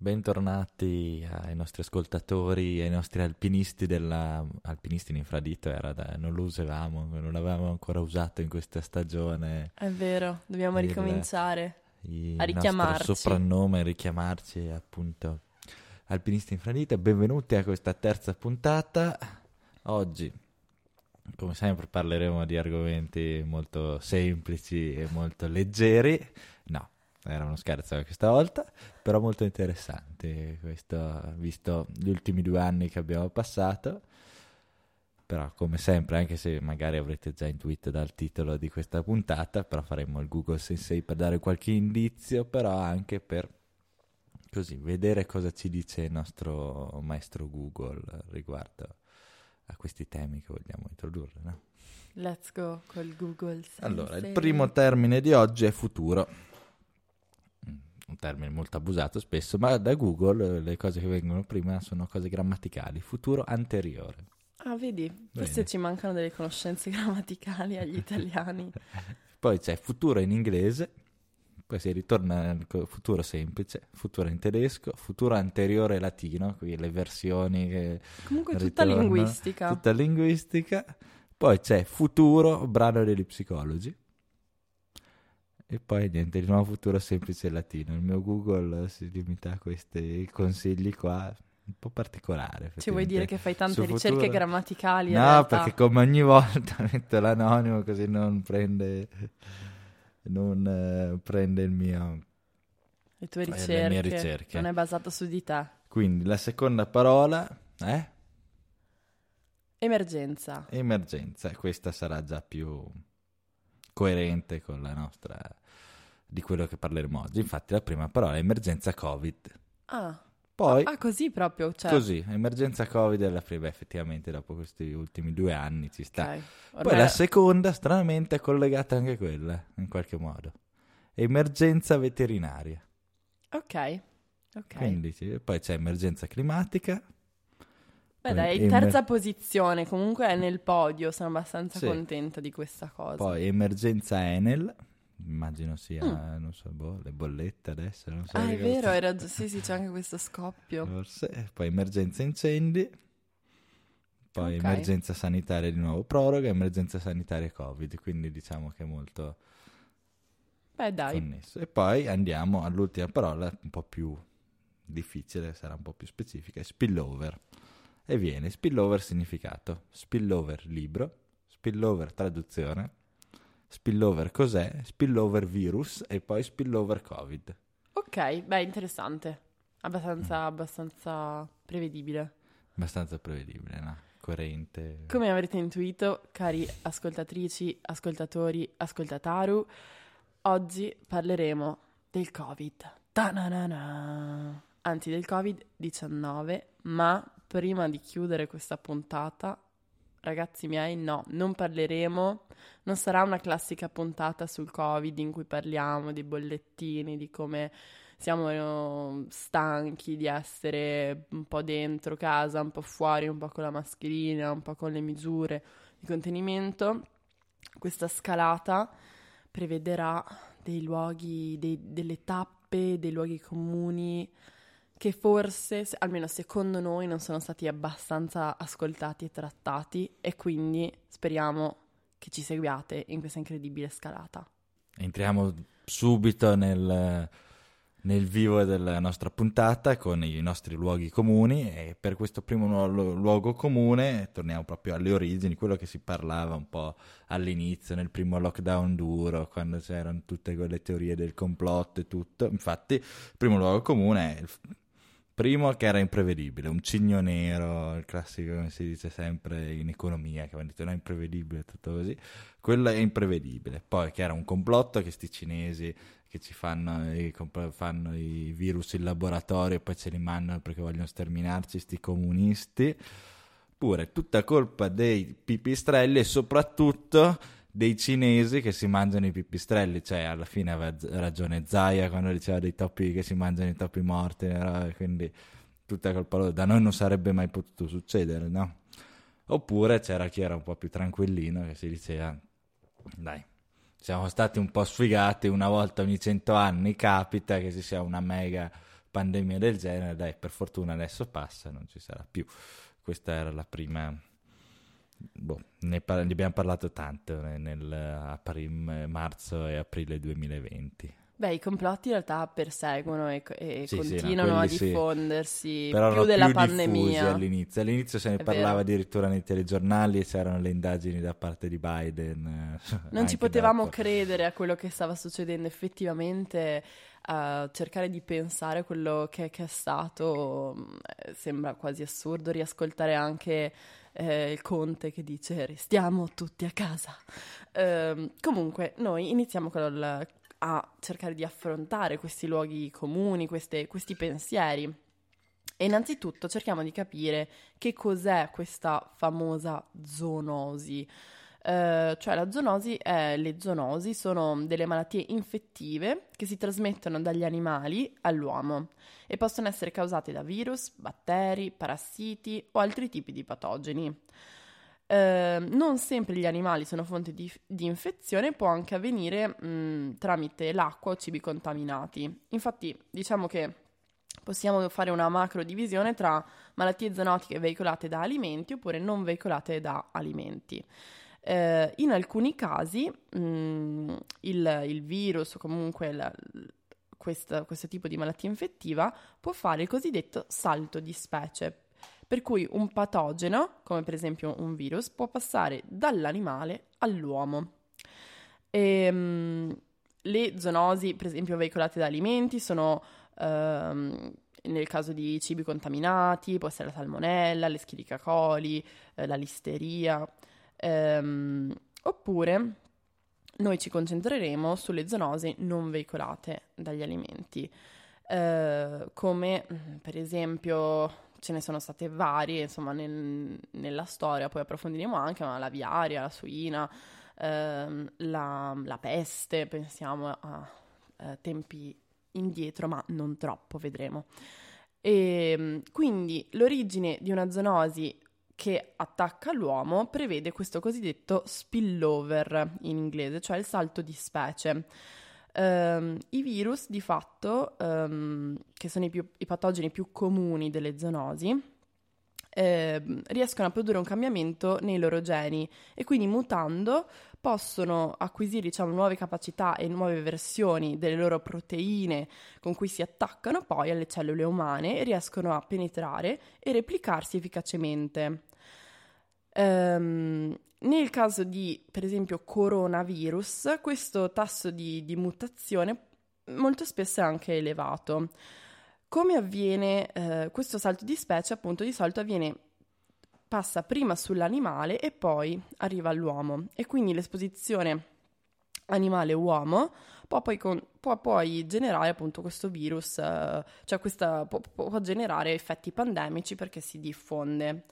Bentornati ai nostri ascoltatori, ai nostri alpinisti della... alpinisti in infradito era da... non lo usavamo, non l'avevamo ancora usato in questa stagione. È vero, dobbiamo Il- ricominciare. Il A richiamarci. nostro soprannome, richiamarci appunto alpinisti infradito. Benvenuti a questa terza puntata. Oggi, come sempre, parleremo di argomenti molto semplici e molto leggeri. No, era uno scherzo anche stavolta, però molto interessante questo, visto gli ultimi due anni che abbiamo passato. Però, come sempre, anche se magari avrete già intuito dal titolo di questa puntata, però faremo il Google Sensei per dare qualche indizio, però anche per così vedere cosa ci dice il nostro maestro Google riguardo a questi temi che vogliamo introdurre. no? Let's go col Google. Allora, il Sensei. primo termine di oggi è futuro. Un termine molto abusato spesso, ma da Google eh, le cose che vengono prima sono cose grammaticali. Futuro anteriore. Ah, vedi, forse Bene. ci mancano delle conoscenze grammaticali agli italiani. Poi c'è futuro in inglese, poi si ritorna al futuro semplice, futuro in tedesco, futuro anteriore latino, qui le versioni che Comunque tutta ritornano, linguistica. tutta linguistica. Poi c'è futuro, brano degli psicologi. E poi niente, di nuovo futuro semplice latino. Il mio Google si limita a questi consigli qua, un po' particolare. Ci vuoi dire che fai tante Sul ricerche futuro- grammaticali? No, perché come ogni volta metto l'anonimo così non prende, non eh, prende il mio. Le tue le mie ricerche, ricerche. non è basato su di te. Quindi la seconda parola è Emergenza. emergenza. Questa sarà già più coerente con la nostra di quello che parleremo oggi. Infatti la prima parola è emergenza Covid. Ah, Poi ah, così proprio, cioè... così, emergenza Covid è la prima, effettivamente dopo questi ultimi due anni ci sta. ok. Poi Ormai- la seconda, stranamente, è collegata anche quella, in qualche modo. Emergenza veterinaria. Ok, ok. Quindi poi c'è emergenza climatica. Beh dai, in emer- terza posizione, comunque è nel podio, sono abbastanza Sì. contenta di questa cosa. Poi emergenza Enel. Immagino sia, Mm. non so, boh, le bollette adesso, non so. Ah, è vero, hai ragione. Sì, sì, c'è anche questo scoppio. Forse. Poi emergenza incendi. Poi Ok. emergenza sanitaria di nuovo proroga, emergenza sanitaria Covid, quindi diciamo che è molto Beh, dai. connesso. E poi andiamo all'ultima parola, un po' più difficile, sarà un po' più specifica, spillover. E viene spillover significato, spillover libro, spillover traduzione, spillover cos'è, spillover virus e poi spillover covid. Ok, beh, interessante. Mm. Abbastanza, abbastanza prevedibile. Abbastanza prevedibile, no? Coerente. Come avrete intuito, cari ascoltatrici, ascoltatori, ascoltataru, oggi parleremo del Covid. Ta-na-na-na. Anzi, del Covid-19, ma prima di chiudere questa puntata, ragazzi miei, no, non parleremo, non sarà una classica puntata sul Covid in cui parliamo dei bollettini, di come siamo eh, stanchi di essere un po' dentro casa, un po' fuori, un po' con la mascherina, un po' con le misure di contenimento. Questa scalata prevederà dei luoghi, dei- delle tappe, dei luoghi comuni che forse, se- almeno secondo noi, non sono stati abbastanza ascoltati e trattati e quindi speriamo che ci seguiate in questa incredibile scalata. Entriamo subito nel, nel vivo della nostra puntata con i nostri luoghi comuni e per questo primo lu- luogo comune torniamo proprio alle origini, quello che si parlava un po' all'inizio, nel primo lockdown duro, quando c'erano tutte quelle teorie del complotto e tutto. Infatti, il primo luogo comune è il primo che era imprevedibile, un cigno nero, il classico come si dice sempre in economia, che avevano detto no, imprevedibile, tutto così. Quello è imprevedibile. Poi che era un complotto che sti cinesi che ci fanno fanno i virus in laboratorio e poi ce li mandano perché vogliono sterminarci, sti comunisti. Pure tutta colpa dei pipistrelli e soprattutto dei cinesi che si mangiano i pipistrelli, cioè alla fine aveva ragione Zaya quando diceva dei topi che si mangiano i topi morti, quindi tutta colpa loro, da noi non sarebbe mai potuto succedere, no? Oppure c'era chi era un po' più tranquillino che si diceva, dai, siamo stati un po' sfigati una volta ogni cento anni, capita che ci sia una mega pandemia del genere, dai, per fortuna adesso passa, non ci sarà più. Questa era la prima boh, ne, par- ne, abbiamo parlato tanto nel aprile, marzo e aprile 2020. Beh, i complotti in realtà perseguono e, e sì, continuano sì, no, a diffondersi sì. Però più della più pandemia. All'inizio. all'inizio se ne È parlava vero. addirittura nei telegiornali e c'erano le indagini da parte di Biden. eh, Non ci potevamo dopo. credere a quello che stava succedendo effettivamente. a cercare di pensare a quello che, che è stato eh, sembra quasi assurdo riascoltare anche eh, il conte che dice restiamo tutti a casa. Ehm, comunque, noi iniziamo il- a cercare di affrontare questi luoghi comuni, queste- questi pensieri. E innanzitutto cerchiamo di capire che cos'è questa famosa zoonosi. Eh, cioè la zoonosi è, le zoonosi sono delle malattie infettive che si trasmettono dagli animali all'uomo e possono essere causate da virus, batteri, parassiti o altri tipi di patogeni. Eh, non sempre gli animali sono fonte di, di infezione, può anche avvenire mh, tramite l'acqua o cibi contaminati. Infatti, diciamo che possiamo fare una macro divisione tra malattie zoonotiche veicolate da alimenti oppure non veicolate da alimenti. Eh, in alcuni casi mh, il, il virus o comunque la- questa- questo tipo di malattia infettiva può fare il cosiddetto salto di specie, per cui un patogeno, come per esempio un virus, può passare dall'animale all'uomo. Ehm, le zoonosi, per esempio, veicolate da alimenti sono ehm, nel caso di cibi contaminati, può essere la salmonella, l'Escherichia coli, eh, la listeria, ehm, oppure noi ci concentreremo sulle zoonosi non veicolate dagli alimenti, eh, come mm, per esempio ce ne sono state varie, insomma, nel- nella storia, poi approfondiremo anche, ma la viaria, la suina, ehm, la, la peste, pensiamo a, eh, tempi indietro, ma non troppo, vedremo. E, mm, quindi l'origine di una zoonosi che attacca l'uomo prevede questo cosiddetto spillover in inglese, cioè il salto di specie. Ehm, I virus, di fatto, ehm, che sono i, più- i patogeni più comuni delle zoonosi, ehm, riescono a produrre un cambiamento nei loro geni e quindi mutando possono acquisire diciamo, nuove capacità e nuove versioni delle loro proteine con cui si attaccano poi alle cellule umane e riescono a penetrare e replicarsi efficacemente. Ehm, nel caso di, per esempio, coronavirus, questo tasso di, di mutazione molto spesso è anche elevato. Come avviene eh, questo salto di specie? Appunto, di solito avviene, passa prima sull'animale e poi arriva all'uomo. E quindi l'esposizione animale-uomo può poi, con- può poi generare appunto questo virus, eh, cioè questa, può, può generare effetti pandemici perché si diffonde.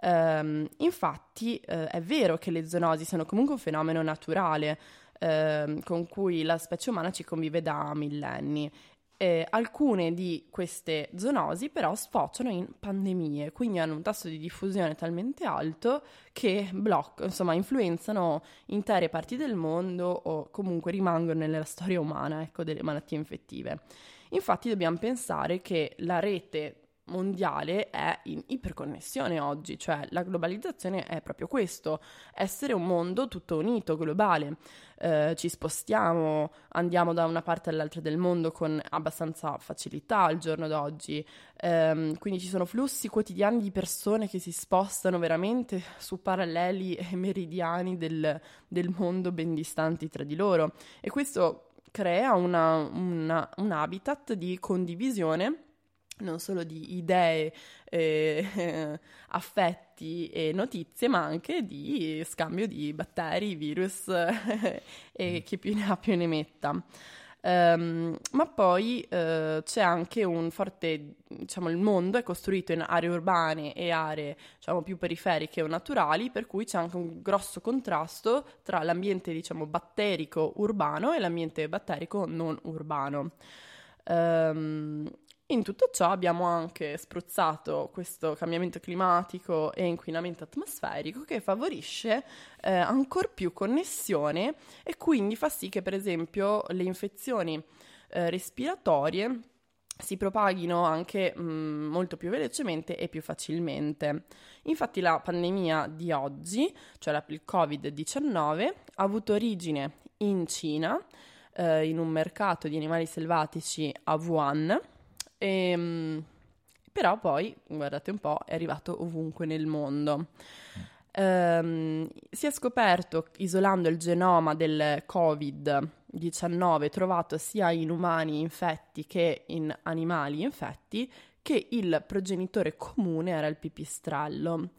Ehm, infatti eh, è vero che le zoonosi sono comunque un fenomeno naturale ehm, con cui la specie umana ci convive da millenni. Eh, alcune di queste zoonosi però sfociano in pandemie, quindi hanno un tasso di diffusione talmente alto che bloccano, insomma, influenzano intere parti del mondo o comunque rimangono nella storia umana, ecco, delle malattie infettive. Infatti dobbiamo pensare che la rete mondiale è in iperconnessione oggi, cioè la globalizzazione è proprio questo, essere un mondo tutto unito, globale. Eh, ci spostiamo, andiamo da una parte all'altra del mondo con abbastanza facilità al giorno d'oggi, Ehm, quindi ci sono flussi quotidiani di persone che si spostano veramente su paralleli e meridiani del, del mondo ben distanti tra di loro e questo crea una- una- un habitat di condivisione non solo di idee, eh, affetti e notizie, ma anche di scambio di batteri, virus e chi più ne ha più ne metta. Ehm, ma poi eh, c'è anche un forte, diciamo, il mondo è costruito in aree urbane e aree, diciamo, più periferiche o naturali, per cui c'è anche un grosso contrasto tra l'ambiente, diciamo, batterico urbano e l'ambiente batterico non urbano. Ehm, in tutto ciò abbiamo anche spruzzato questo cambiamento climatico e inquinamento atmosferico che favorisce eh, ancor più connessione e quindi fa sì che per esempio le infezioni eh, respiratorie si propaghino anche mh, molto più velocemente e più facilmente. Infatti la pandemia di oggi, cioè la, il Covid-19, ha avuto origine in Cina, eh, in un mercato di animali selvatici a Wuhan, e, mh, però poi, guardate un po', è arrivato ovunque nel mondo. Um, si è scoperto, isolando il genoma del Covid-19 trovato sia in umani infetti che in animali infetti, che il progenitore comune era il pipistrello.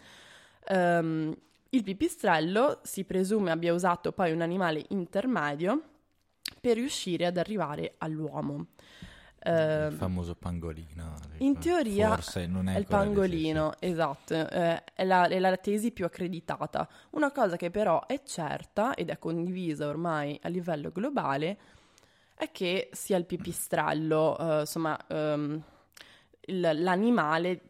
Um, il pipistrello si presume abbia usato poi un animale intermedio per riuscire ad arrivare all'uomo. Il famoso pangolino. In teoria Forse non è, il pangolino, sì. esatto, eh, è, la, è, la, tesi più accreditata. Una cosa che però è certa ed è condivisa ormai a livello globale è che sia il pipistrello, uh, insomma, um, il, l'animale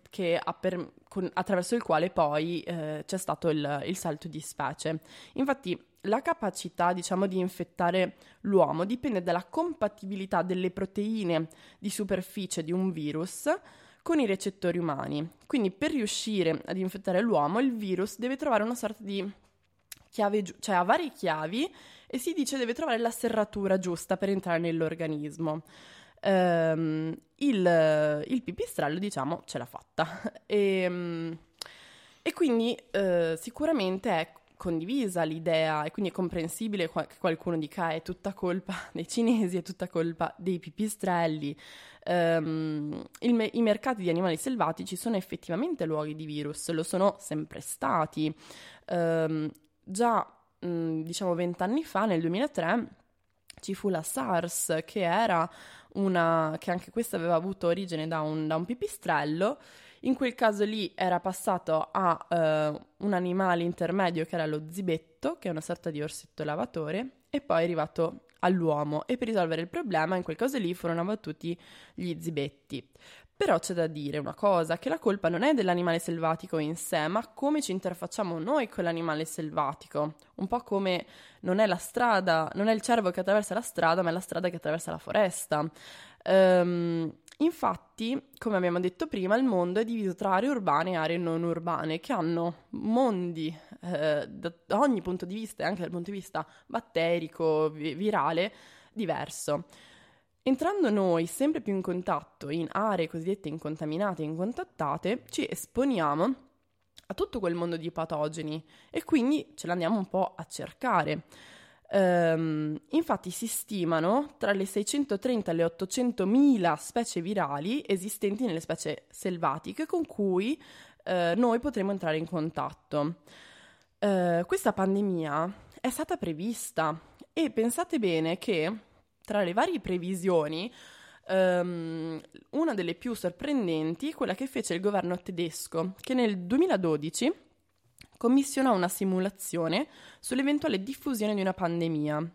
per, con, attraverso il quale poi uh, c'è stato il, il salto di specie. Infatti la capacità, diciamo, di infettare l'uomo dipende dalla compatibilità delle proteine di superficie di un virus con i recettori umani. Quindi per riuscire ad infettare l'uomo, il virus deve trovare una sorta di chiave, giu- cioè ha varie chiavi e si dice deve trovare la serratura giusta per entrare nell'organismo. Um, il, il, pipistrello, diciamo, ce l'ha fatta. e, um, e quindi uh, sicuramente è condivisa l'idea e quindi è comprensibile che qualcuno dica è tutta colpa dei cinesi, è tutta colpa dei pipistrelli. Um, me- I mercati di animali selvatici sono effettivamente luoghi di virus, lo sono sempre stati. Um, già mh, diciamo vent'anni fa, nel 2003, ci fu la SARS, che era una che anche questa aveva avuto origine da un, da un pipistrello in quel caso lì era passato a uh, un animale intermedio che era lo zibetto, che è una sorta di orsetto lavatore, e poi è arrivato all'uomo e per risolvere il problema in quel caso lì furono abbattuti gli zibetti. Però c'è da dire una cosa, che la colpa non è dell'animale selvatico in sé, ma come ci interfacciamo noi con l'animale selvatico. Un po' come non è la strada, non è il cervo che attraversa la strada, ma è la strada che attraversa la foresta. Um, Infatti, come abbiamo detto prima, il mondo è diviso tra aree urbane e aree non urbane, che hanno mondi eh, da, ogni punto di vista, anche dal punto di vista batterico, vi- virale, diverso. Entrando noi sempre più in contatto in aree cosiddette incontaminate e incontattate, ci esponiamo a tutto quel mondo di patogeni e quindi ce l'andiamo un po' a cercare. Um, infatti si stimano tra le 630 e le 800 mila specie virali esistenti nelle specie selvatiche con cui uh, noi potremo entrare in contatto. Uh, questa pandemia è stata prevista e pensate bene che tra le varie previsioni um, una delle più sorprendenti è quella che fece il governo tedesco che nel 2012 commissionò una simulazione sull'eventuale diffusione di una pandemia.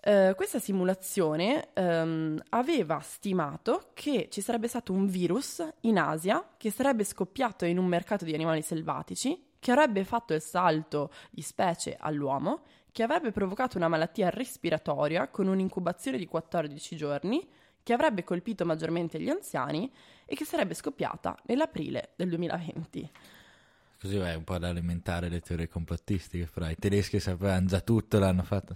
Uh, questa simulazione um, aveva stimato che ci sarebbe stato un virus in Asia che sarebbe scoppiato in un mercato di animali selvatici, che avrebbe fatto il salto di specie all'uomo, che avrebbe provocato una malattia respiratoria con un'incubazione di 14 giorni, che avrebbe colpito maggiormente gli anziani e che sarebbe scoppiata nell'aprile del 2020. Così vai un po' ad alimentare le teorie complottistiche, fra i tedeschi sapevano già tutto, l'hanno fatto.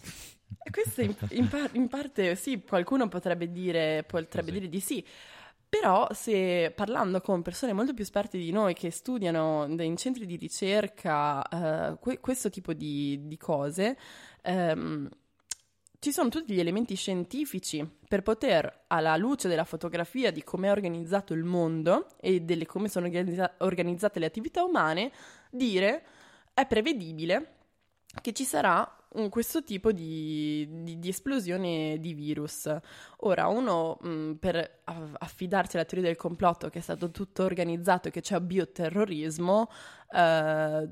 Questo in, in, par- in, parte sì, qualcuno potrebbe dire, potrebbe dire di sì, però se parlando con persone molto più esperte di noi che studiano in centri di ricerca uh, que- questo tipo di, di cose, um, ci sono tutti gli elementi scientifici per poter, alla luce della fotografia di come è organizzato il mondo e di come sono organizza- organizzate le attività umane, dire è prevedibile che ci sarà un, questo tipo di, di, di, esplosione di virus. Ora, uno mh, per affidarsi alla teoria del complotto che è stato tutto organizzato e che c'è bioterrorismo, eh,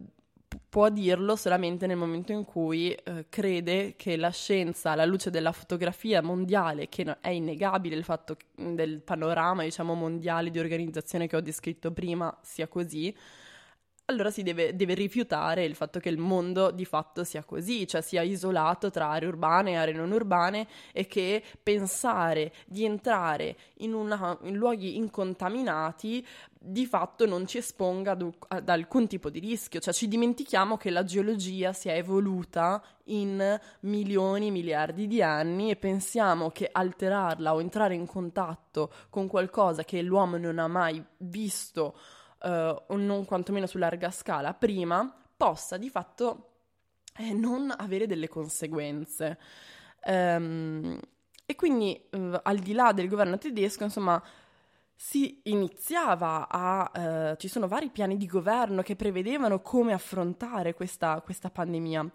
può dirlo solamente nel momento in cui eh, crede che la scienza, alla luce della fotografia mondiale, che no, è innegabile il fatto del panorama, diciamo, mondiale di organizzazione che ho descritto prima, sia così, allora si deve, deve, rifiutare il fatto che il mondo di fatto sia così, cioè sia isolato tra aree urbane e aree non urbane e che pensare di entrare in, una, in luoghi incontaminati di fatto non ci esponga ad, ad, alcun tipo di rischio, cioè ci dimentichiamo che la geologia si è evoluta in milioni, miliardi di anni e pensiamo che alterarla o entrare in contatto con qualcosa che l'uomo non ha mai visto eh, o non quantomeno su larga scala prima, possa di fatto eh, non avere delle conseguenze. Um, e quindi, uh, al di là del governo tedesco, insomma, si iniziava a... Uh, ci sono vari piani di governo che prevedevano come affrontare questa, questa pandemia.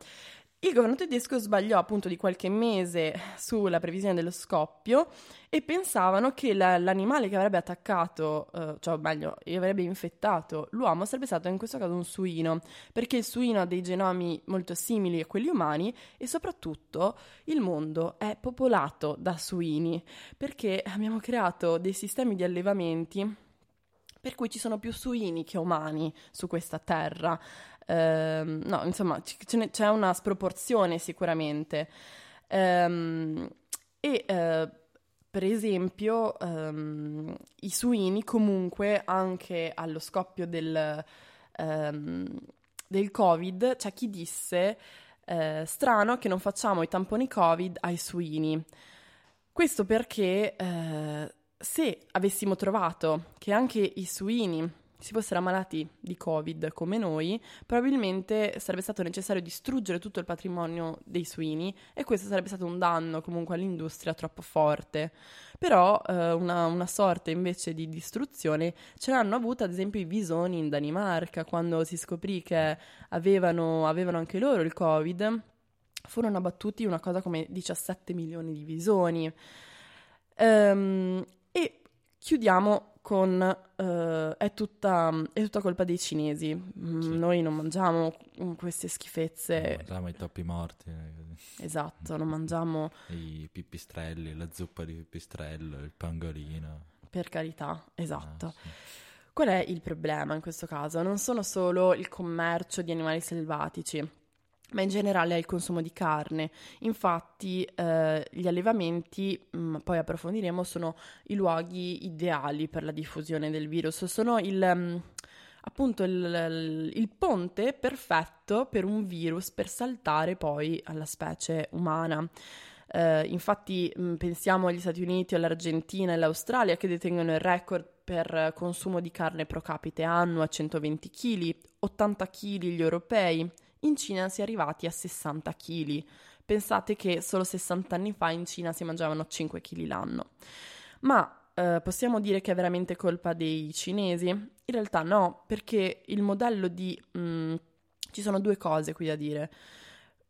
Il governo tedesco sbagliò appunto di qualche mese sulla previsione dello scoppio e pensavano che la, l'animale che avrebbe attaccato, eh, cioè o meglio, avrebbe infettato l'uomo sarebbe stato in questo caso un suino, perché il suino ha dei genomi molto simili a quelli umani e soprattutto il mondo è popolato da suini, perché abbiamo creato dei sistemi di allevamenti per cui ci sono più suini che umani su questa terra. Ehm, no, insomma, c- c'è una sproporzione sicuramente. Ehm, e eh, per esempio, ehm, i suini comunque anche allo scoppio del, ehm, del Covid c'è chi disse eh, strano che non facciamo i tamponi Covid ai suini. Questo perché eh, se avessimo trovato che anche i suini si fossero ammalati di Covid come noi, probabilmente sarebbe stato necessario distruggere tutto il patrimonio dei suini e questo sarebbe stato un danno comunque all'industria troppo forte. Però eh, una, una, sorte invece di distruzione ce l'hanno avuta ad esempio i visoni in Danimarca, quando si scoprì che avevano, avevano anche loro il Covid, furono abbattuti una cosa come 17 milioni di visoni. Um, e chiudiamo con uh, è, tutta, è, tutta, colpa dei cinesi. Mm, sì. Noi non mangiamo queste schifezze. Non mangiamo i topi morti. Eh, esatto, non mangiamo i pipistrelli, la zuppa di pipistrello, il pangolino. Per carità, esatto. Ah, sì. Qual è il problema in questo caso? Non sono solo il commercio di animali selvatici ma in generale al consumo di carne. Infatti eh, gli allevamenti, mh, mm, poi approfondiremo, sono i luoghi ideali per la diffusione del virus, sono il, mh, mm, appunto il, il, ponte perfetto per un virus per saltare poi alla specie umana. Eh, infatti mh, mm, pensiamo agli Stati Uniti, all'Argentina e all'Australia che detengono il record per consumo di carne pro capite annuo a 120 kg, 80 kg gli europei, in Cina si è arrivati a 60 kg. Pensate che solo 60 anni fa in Cina si mangiavano 5 kg l'anno. Ma eh, possiamo dire che è veramente colpa dei cinesi? In realtà no, perché il modello di... Mh, mm, ci sono due cose qui da dire.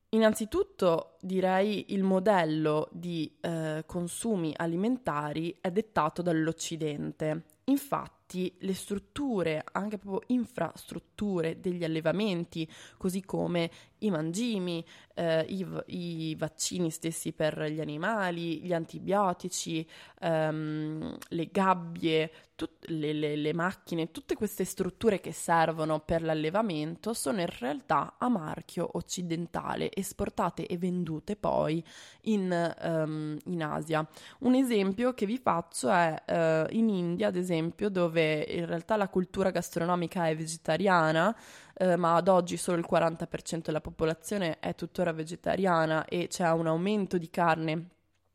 Innanzitutto direi il modello di eh, consumi alimentari è dettato dall'Occidente. Infatti le strutture, anche proprio infrastrutture degli allevamenti, così come i mangimi, eh, i, i, vaccini stessi per gli animali, gli antibiotici, ehm, le gabbie, tut- le, le, le, macchine, tutte queste strutture che servono per l'allevamento sono in realtà a marchio occidentale, esportate e vendute poi in, um, in Asia. Un esempio che vi faccio è uh, in India, ad esempio, dove in realtà la cultura gastronomica è vegetariana, eh, ma ad oggi solo il 40% della popolazione è tuttora vegetariana e c'è un aumento di carne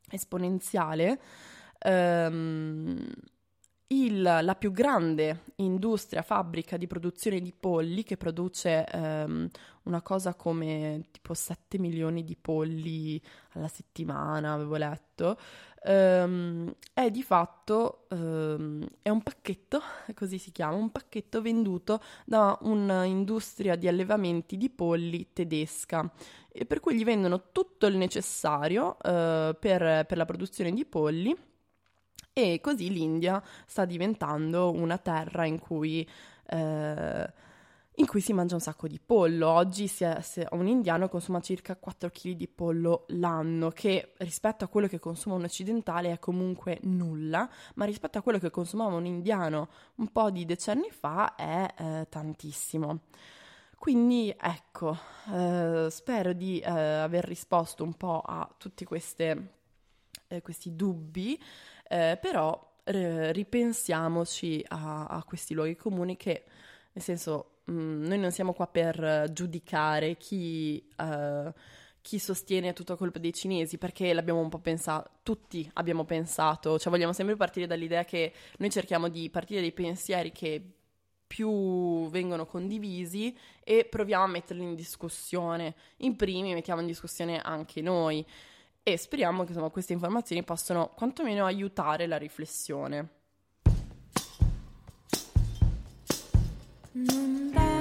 esponenziale. Um, il, la più grande industria, fabbrica di produzione di polli che produce um, una cosa come tipo 7 milioni di polli alla settimana, avevo letto, um, è di fatto um, è un pacchetto, così si chiama, un pacchetto venduto da un'industria di allevamenti di polli tedesca. E per cui gli vendono tutto il necessario uh, per, per la produzione di polli e così l'India sta diventando una terra in cui eh, in cui si mangia un sacco di pollo. Oggi si è, un indiano consuma circa 4 kg di pollo l'anno, che rispetto a quello che consuma un occidentale è comunque nulla, ma rispetto a quello che consumava un indiano un po' di decenni fa è eh, tantissimo. Quindi ecco, eh, spero di eh, aver risposto un po' a tutti queste, eh, questi dubbi, eh, però ripensiamoci a, a questi luoghi comuni che, nel senso, Mm, noi non siamo qua per giudicare chi, uh, chi, sostiene tutto colpo dei cinesi, perché l'abbiamo un po' pensato, tutti abbiamo pensato, cioè vogliamo sempre partire dall'idea che noi cerchiamo di partire dai pensieri che più vengono condivisi e proviamo a metterli in discussione. In primi mettiamo in discussione anche noi e speriamo che insomma, queste informazioni possano quantomeno aiutare la riflessione. No.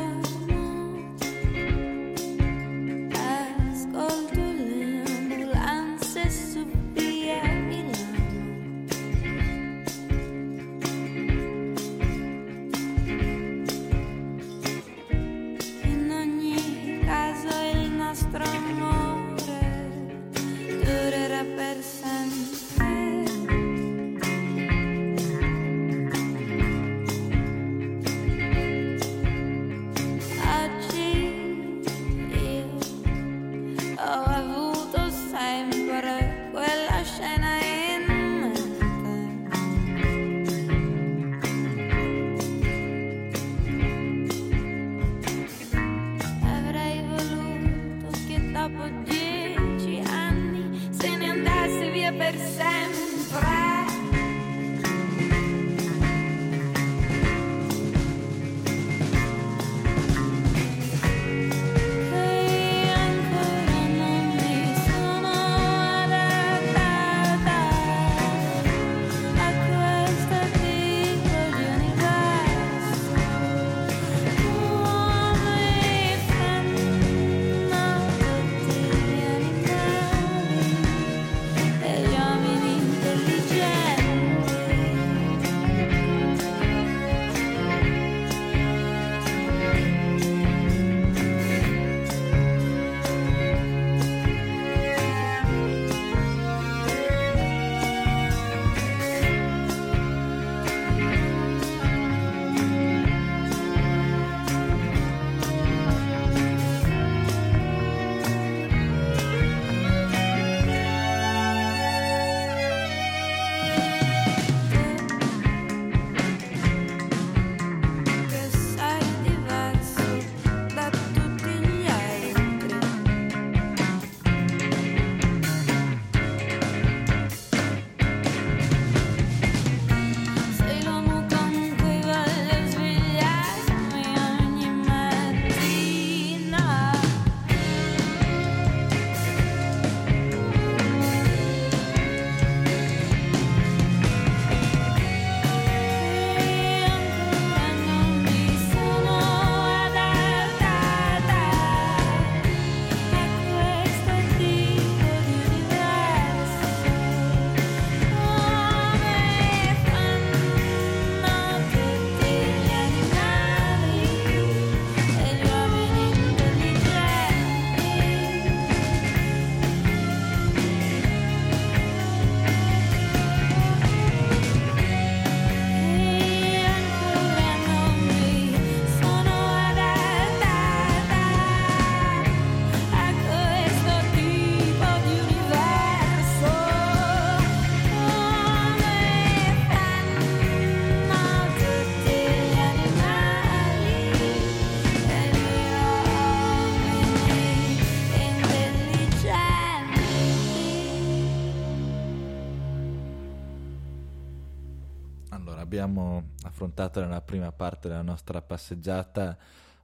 Non affrontato nella prima parte della nostra passeggiata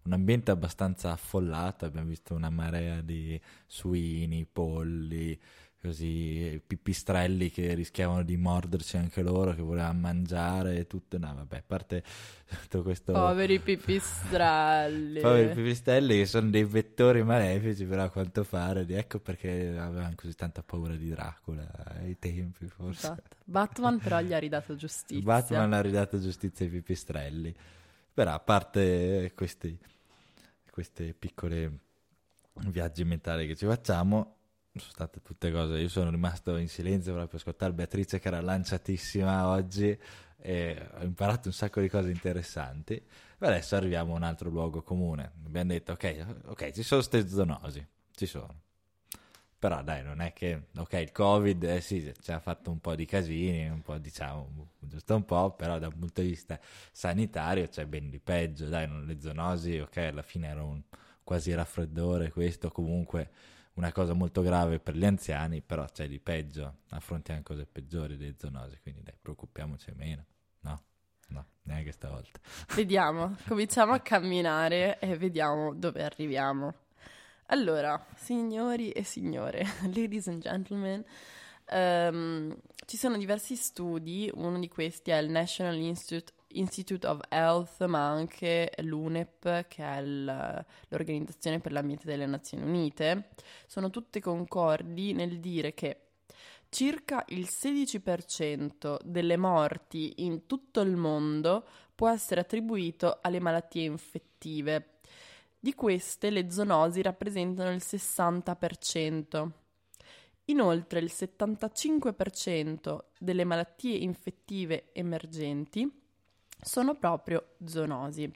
un ambiente abbastanza affollato, abbiamo visto una marea di suini, polli, così pipistrelli che rischiavano di morderci anche loro, che volevano mangiare e tutto. No, vabbè, a parte tutto questo. Poveri pipistrelli. Poveri pipistrelli che sono dei vettori malefici, però a quanto pare. Ecco perché avevano così tanta paura di Dracula ai tempi, forse. Esatto. Batman, però, gli ha ridato giustizia. Batman ha ridato giustizia ai pipistrelli. Però a parte questi queste piccole viaggi mentali che ci facciamo sono state tutte cose. Io sono rimasto in silenzio proprio per ascoltare Beatrice che era lanciatissima oggi e ho imparato un sacco di cose interessanti. E adesso arriviamo a un altro luogo comune. Abbiamo detto, ok, ok, ci sono queste zoonosi, ci sono. Però dai, non è che, ok, il Covid, eh sì, ci ha fatto un po' di casini, un po' diciamo, giusto un po', però da un punto di vista sanitario c'è ben di peggio, dai, non, le zoonosi, ok, alla fine era un quasi raffreddore questo, comunque una cosa molto grave per gli anziani, però c'è di peggio, affrontiamo cose peggiori delle zoonosi, quindi dai, preoccupiamoci meno, no? No, neanche stavolta. Vediamo, cominciamo a camminare e vediamo dove arriviamo. Allora, signori e signore, ladies and gentlemen, um, ci sono diversi studi, uno di questi è il National Institute Institute of Health, ma anche l'UNEP, che è il, l'Organizzazione per l'Ambiente delle Nazioni Unite, sono tutte concordi nel dire che circa il 16% delle morti in tutto il mondo può essere attribuito alle malattie infettive. Di queste le zoonosi rappresentano il 60%. Inoltre il 75% delle malattie infettive emergenti sono proprio zoonosi.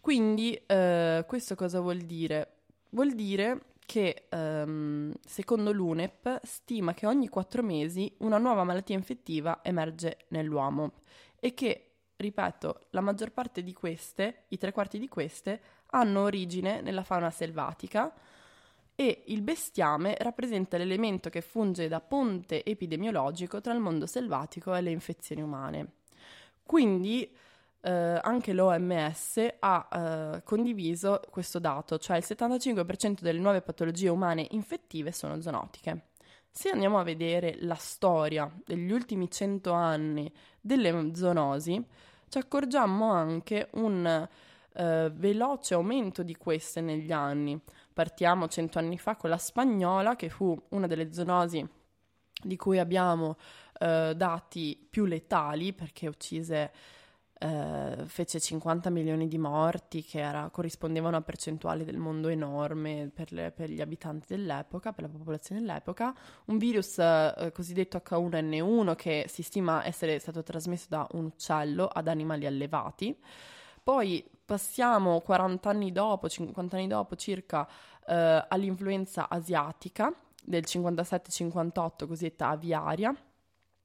Quindi eh, questo cosa vuol dire? Vuol dire che ehm, secondo l'UNEP stima che ogni quattro mesi una nuova malattia infettiva emerge nell'uomo e che, ripeto, la maggior parte di queste, i tre quarti di queste, hanno origine nella fauna selvatica e il bestiame rappresenta l'elemento che funge da ponte epidemiologico tra il mondo selvatico e le infezioni umane. Quindi eh, anche l'OMS ha eh, condiviso questo dato, cioè il 75% delle nuove patologie umane infettive sono zoonotiche. Se andiamo a vedere la storia degli ultimi 100 anni delle zoonosi, ci accorgiamo anche un eh, veloce aumento di queste negli anni. Partiamo 100 anni fa con la spagnola, che fu una delle zoonosi di cui abbiamo eh, dati più letali perché uccise eh, fece 50 milioni di morti, che era, corrispondeva a una percentuale del mondo enorme per, le, per, gli abitanti dell'epoca, per la popolazione dell'epoca, un virus eh, cosiddetto H1N1 che si stima essere stato trasmesso da un uccello ad animali allevati. Poi passiamo 40 anni dopo, 50 anni dopo circa, eh, all'influenza asiatica del 57-58, cosiddetta aviaria,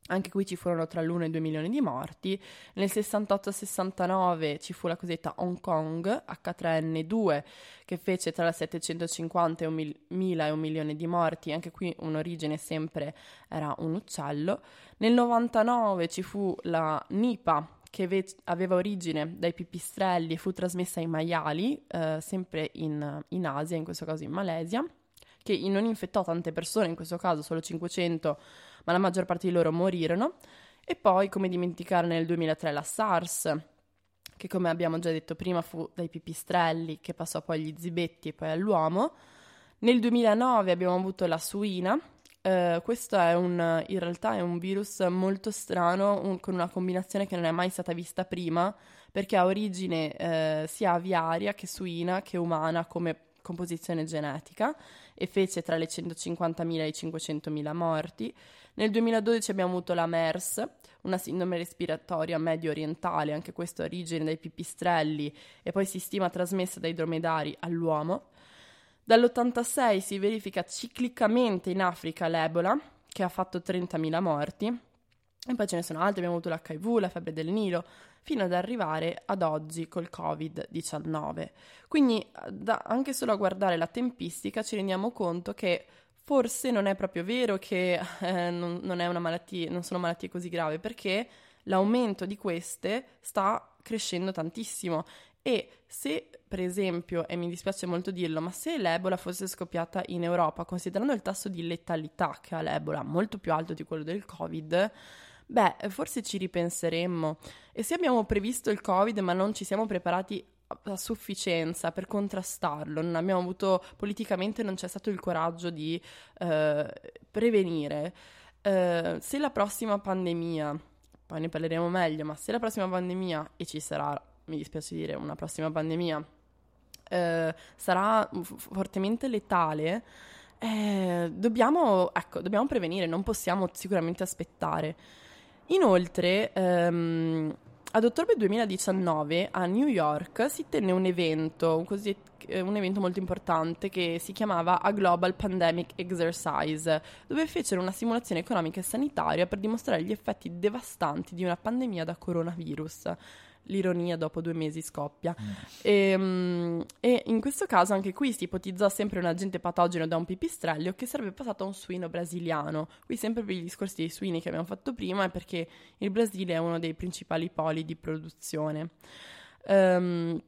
anche qui ci furono tra l'1 e i 2 milioni di morti. Nel 68-69 ci fu la cosiddetta Hong Kong H3N2 che fece tra il 750 e un mil- mila e un milione di morti. Anche qui un'origine sempre era un uccello. Nel 99 ci fu la Nipa che ve- aveva origine dai pipistrelli e fu trasmessa ai maiali, eh, sempre in, in Asia, in questo caso in Malesia, che non infettò tante persone, in questo caso solo 500 ma la maggior parte di loro morirono. E poi, come dimenticare, nel 2003 la SARS, che come abbiamo già detto prima fu dai pipistrelli, che passò poi agli zibetti e poi all'uomo. Nel 2009 abbiamo avuto la suina. Uh, questo è un, in realtà è un virus molto strano, un, con una combinazione che non è mai stata vista prima, perché ha origine uh, sia aviaria che suina che umana come composizione genetica e fece tra le 150.000 e i 500.000 morti. Nel 2012 abbiamo avuto la MERS, una sindrome respiratoria medio orientale, anche questa origine dai pipistrelli e poi si stima trasmessa dai dromedari all'uomo. Dall'86 si verifica ciclicamente in Africa l'Ebola, che ha fatto 30.000 morti, e poi ce ne sono altri, abbiamo avuto l'HIV, la febbre del Nilo, fino ad arrivare ad oggi col Covid-19. Quindi da, anche solo a guardare la tempistica ci rendiamo conto che forse non è proprio vero che eh, non, non, malattia, non sono malattie così gravi, perché l'aumento di queste sta crescendo tantissimo e se, per esempio, e mi dispiace molto dirlo, ma se l'Ebola fosse scoppiata in Europa, considerando il tasso di letalità che ha l'Ebola, molto più alto di quello del Covid, beh, forse ci ripenseremmo. E se abbiamo previsto il Covid ma non ci siamo preparati a sufficienza per contrastarlo, non abbiamo avuto politicamente non c'è stato il coraggio di eh, prevenire. Eh, se la prossima pandemia, poi ne parleremo meglio, ma se la prossima pandemia, e ci sarà, mi dispiace dire, una prossima pandemia, eh, sarà fortemente letale, eh, dobbiamo, ecco, dobbiamo prevenire, non possiamo sicuramente aspettare. Inoltre, ehm, ad ottobre 2019 a New York si tenne un evento, un, così, eh, un, evento molto importante che si chiamava A Global Pandemic Exercise, dove fecero una simulazione economica e sanitaria per dimostrare gli effetti devastanti di una pandemia da coronavirus l'ironia dopo due mesi scoppia. Mm. E, um, e, in questo caso anche qui si ipotizzò sempre un agente patogeno da un pipistrello che sarebbe passato a un suino brasiliano. Qui sempre per i discorsi dei suini che abbiamo fatto prima è perché il Brasile è uno dei principali poli di produzione. Um,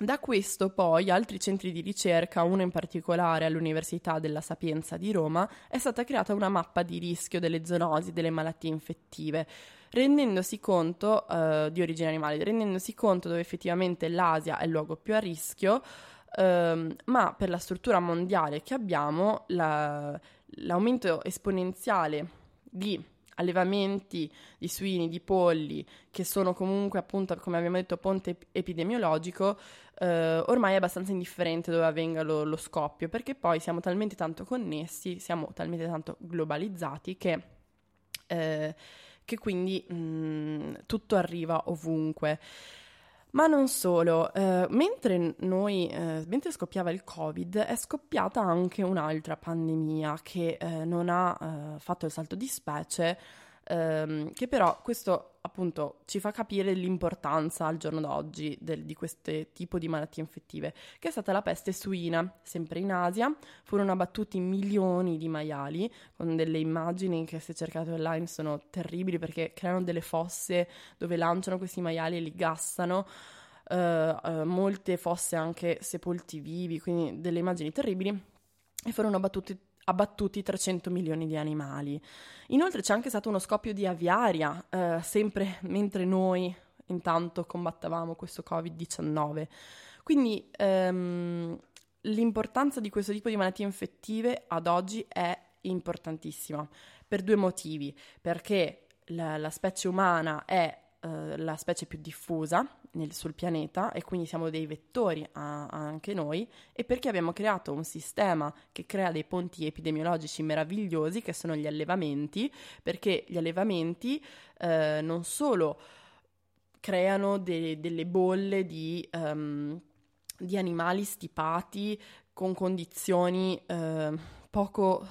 da questo poi altri centri di ricerca, uno in particolare all'Università della Sapienza di Roma, è stata creata una mappa di rischio delle zoonosi, delle malattie infettive, rendendosi conto uh, di origine animale, rendendosi conto dove effettivamente l'Asia è il luogo più a rischio, uh, ma per la struttura mondiale che abbiamo la, l'aumento esponenziale di allevamenti di suini, di polli, che sono comunque appunto, come abbiamo detto, ponte epidemiologico, eh, ormai è abbastanza indifferente dove avvenga lo, lo, scoppio, perché poi siamo talmente tanto connessi, siamo talmente tanto globalizzati che eh, che quindi mh, mm, tutto arriva ovunque. Ma non solo, eh, mentre noi, eh, mentre scoppiava il Covid, è scoppiata anche un'altra pandemia che eh, non ha eh, fatto il salto di specie, ehm, che però questo appunto ci fa capire l'importanza al giorno d'oggi del, di questo tipo di malattie infettive, che è stata la peste suina, sempre in Asia, furono abbattuti milioni di maiali, con delle immagini che se cercate online sono terribili perché creano delle fosse dove lanciano questi maiali e li gassano. Uh, uh, molte fosse anche sepolti vivi, quindi delle immagini terribili, e furono abbattuti abbattuti 300 milioni di animali. Inoltre c'è anche stato uno scoppio di aviaria, eh, sempre mentre noi intanto combattavamo questo Covid-19. Quindi ehm, l'importanza di questo tipo di malattie infettive ad oggi è importantissima per due motivi, perché la, la specie umana è eh, la specie più diffusa nel, sul pianeta e quindi siamo dei vettori a, a anche noi e perché abbiamo creato un sistema che crea dei ponti epidemiologici meravigliosi che sono gli allevamenti, perché gli allevamenti eh, non solo creano de, delle bolle di, um, di, animali stipati con condizioni... Uh, poco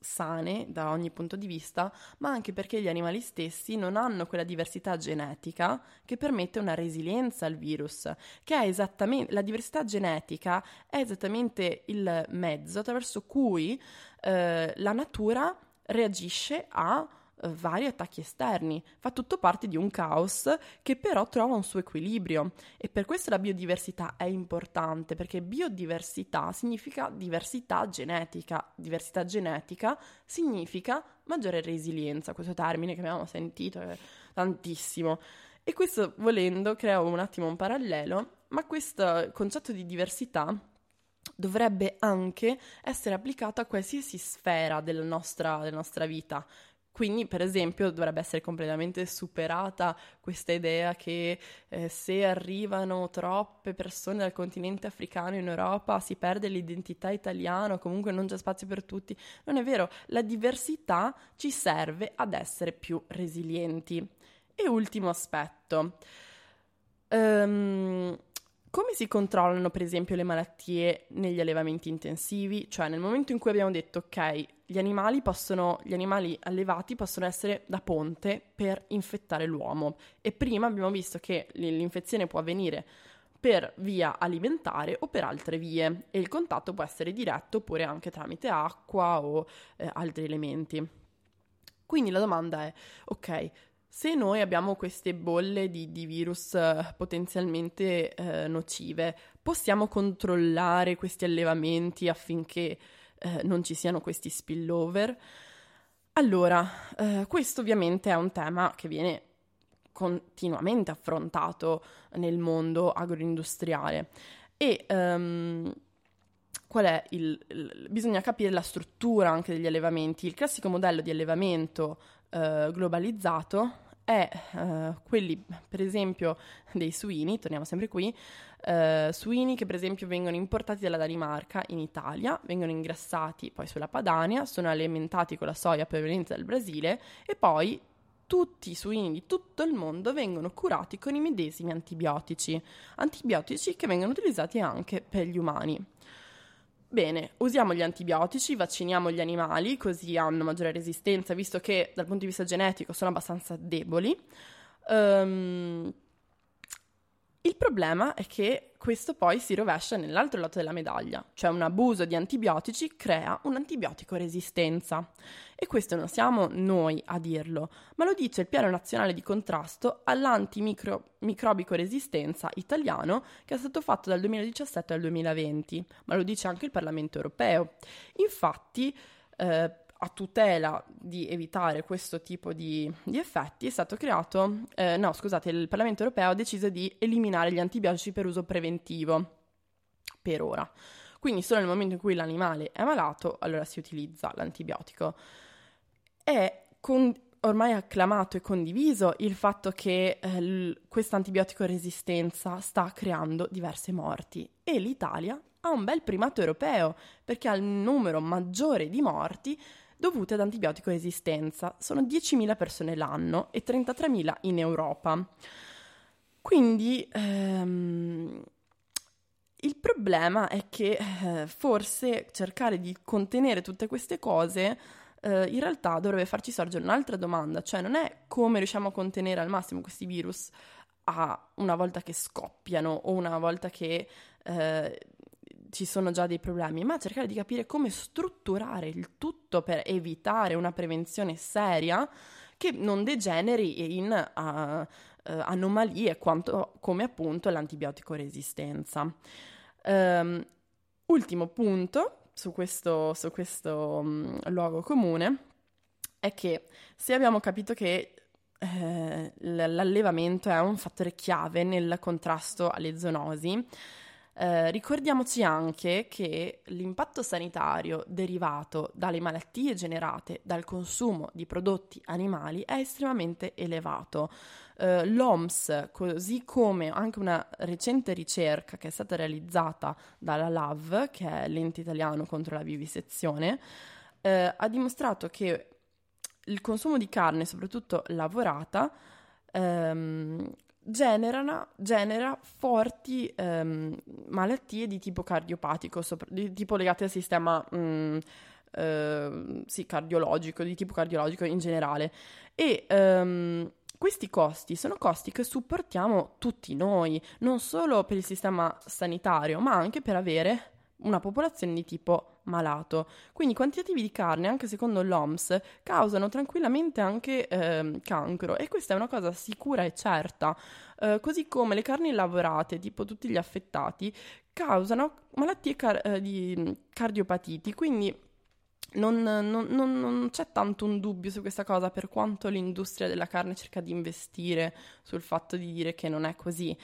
sane da ogni punto di vista, ma anche perché gli animali stessi non hanno quella diversità genetica che permette una resilienza al virus, che è esattamente la diversità genetica è esattamente il mezzo attraverso cui eh, la natura reagisce a vari attacchi esterni, fa tutto parte di un caos che però trova un suo equilibrio. E per questo la biodiversità è importante perché biodiversità significa diversità genetica, diversità genetica significa maggiore resilienza, questo termine che abbiamo sentito è tantissimo. E questo volendo crea un attimo un parallelo, ma questo concetto di diversità dovrebbe anche essere applicato a qualsiasi sfera della nostra, della nostra vita, quindi, per esempio, dovrebbe essere completamente superata questa idea che eh, se arrivano troppe persone dal continente africano in Europa si perde l'identità italiana, comunque non c'è spazio per tutti. Non è vero, la diversità ci serve ad essere più resilienti. E ultimo aspetto. Um, come si controllano, per esempio, le malattie negli allevamenti intensivi? Cioè, nel momento in cui abbiamo detto, ok, gli animali, possono, gli animali allevati possono essere da ponte per infettare l'uomo. E prima abbiamo visto che l'infezione può avvenire per via alimentare o per altre vie e il contatto può essere diretto oppure anche tramite acqua o eh, altri elementi. Quindi la domanda è, ok, se noi abbiamo queste bolle di, di virus eh, potenzialmente eh, nocive, possiamo controllare questi allevamenti affinché eh, non ci siano questi spillover? Allora, eh, questo ovviamente è un tema che viene continuamente affrontato nel mondo agroindustriale e um, qual è il, il, bisogna capire la struttura anche degli allevamenti. Il classico modello di allevamento uh, globalizzato è eh, quelli, per esempio, dei suini, torniamo sempre qui, eh, suini che per esempio vengono importati dalla Danimarca in Italia, vengono ingrassati poi sulla Padania, sono alimentati con la soia proveniente dal Brasile e poi tutti i suini di tutto il mondo vengono curati con i medesimi antibiotici, antibiotici che vengono utilizzati anche per gli umani. Bene, usiamo gli antibiotici, vacciniamo gli animali così hanno maggiore resistenza, visto che dal punto di vista genetico sono abbastanza deboli. Um, il problema è che questo poi si rovescia nell'altro lato della medaglia, cioè un abuso di antibiotici crea un'antibiotico resistenza. E questo non siamo noi a dirlo, ma lo dice il Piano Nazionale di Contrasto all'antimicrobico resistenza italiano che è stato fatto dal 2017 al 2020, ma lo dice anche il Parlamento europeo. Infatti, eh, a tutela di evitare questo tipo di, di effetti è stato creato, eh, no scusate, il Parlamento europeo ha deciso di eliminare gli antibiotici per uso preventivo, per ora. Quindi solo nel momento in cui l'animale è malato, allora si utilizza l'antibiotico. È con, ormai acclamato e condiviso il fatto che eh, questa antibiotico resistenza sta creando diverse morti e l'Italia ha un bel primato europeo perché ha il numero maggiore di morti dovute ad antibiotico resistenza. Sono 10.000 persone l'anno e 33.000 in Europa. Quindi ehm, il problema è che eh, forse cercare di contenere tutte queste cose eh, in realtà dovrebbe farci sorgere un'altra domanda, cioè non è come riusciamo a contenere al massimo questi virus a una volta che scoppiano o una volta che eh, ci sono già dei problemi, ma cercare di capire come strutturare il tutto per evitare una prevenzione seria che non degeneri in uh, uh, anomalie quanto, come appunto l'antibiotico resistenza. Um, ultimo punto su questo, su questo um, luogo comune è che se abbiamo capito che eh, l'allevamento è un fattore chiave nel contrasto alle zoonosi, eh, ricordiamoci anche che l'impatto sanitario derivato dalle malattie generate dal consumo di prodotti animali è estremamente elevato. Eh, L'OMS, così come anche una recente ricerca che è stata realizzata dalla LAV, che è l'ente italiano contro la vivisezione, eh, ha dimostrato che il consumo di carne, soprattutto lavorata, ehm, generano, genera forti ehm, malattie di tipo cardiopatico, sopra, di tipo legate al sistema mh, mm, eh, sì, cardiologico, di tipo cardiologico in generale. E ehm, questi costi sono costi che supportiamo tutti noi, non solo per il sistema sanitario, ma anche per avere una popolazione di tipo malato. Quindi i quantitativi di carne, anche secondo l'OMS, causano tranquillamente anche eh, cancro e questa è una cosa sicura e certa, eh, così come le carni lavorate, tipo tutti gli affettati, causano malattie car- eh, di cardiopatiti, quindi non, non, non, non, c'è tanto un dubbio su questa cosa per quanto l'industria della carne cerca di investire sul fatto di dire che non è così.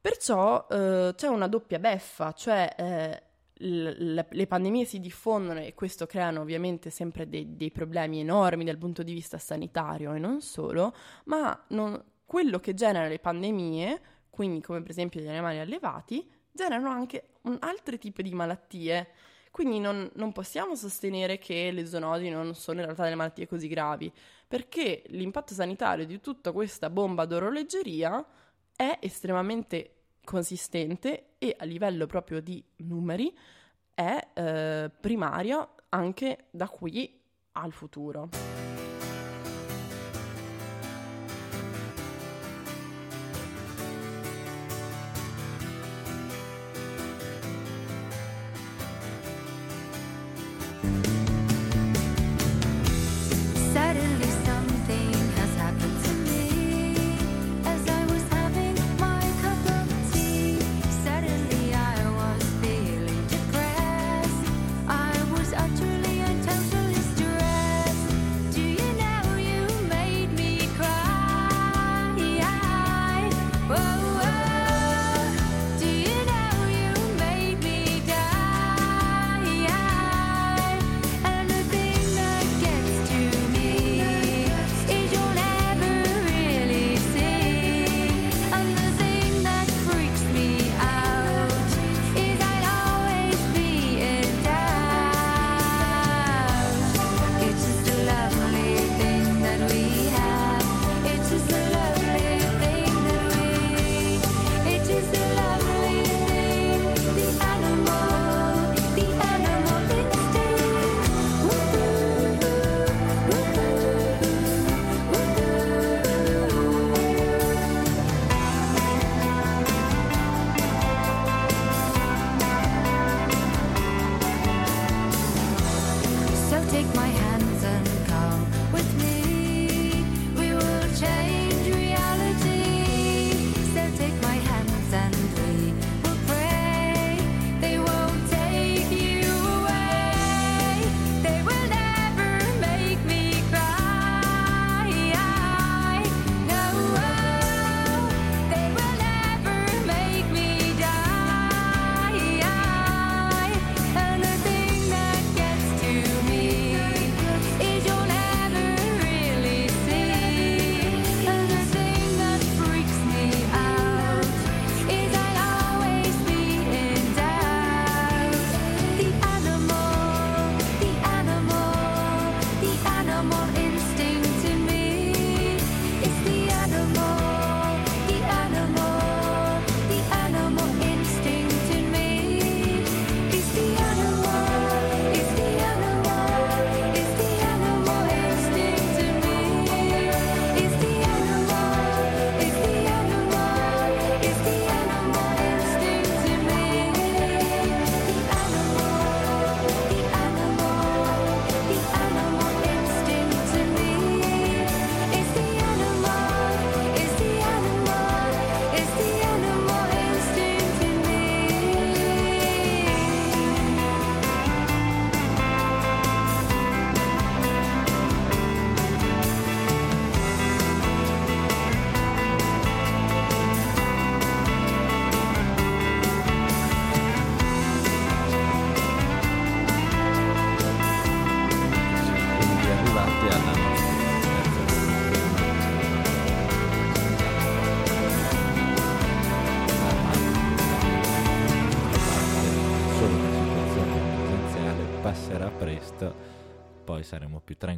Perciò eh, c'è una doppia beffa, cioè eh, le, le pandemie si diffondono e questo creano ovviamente sempre dei, dei, problemi enormi dal punto di vista sanitario e non solo, ma non, quello che genera le pandemie, quindi come per esempio gli animali allevati, generano anche un altro tipo di malattie. Quindi non, non, possiamo sostenere che le zoonosi non sono in realtà delle malattie così gravi, perché l'impatto sanitario di tutta questa bomba d'orologeria è estremamente consistente e a livello proprio di numeri è eh, primario anche da qui al futuro.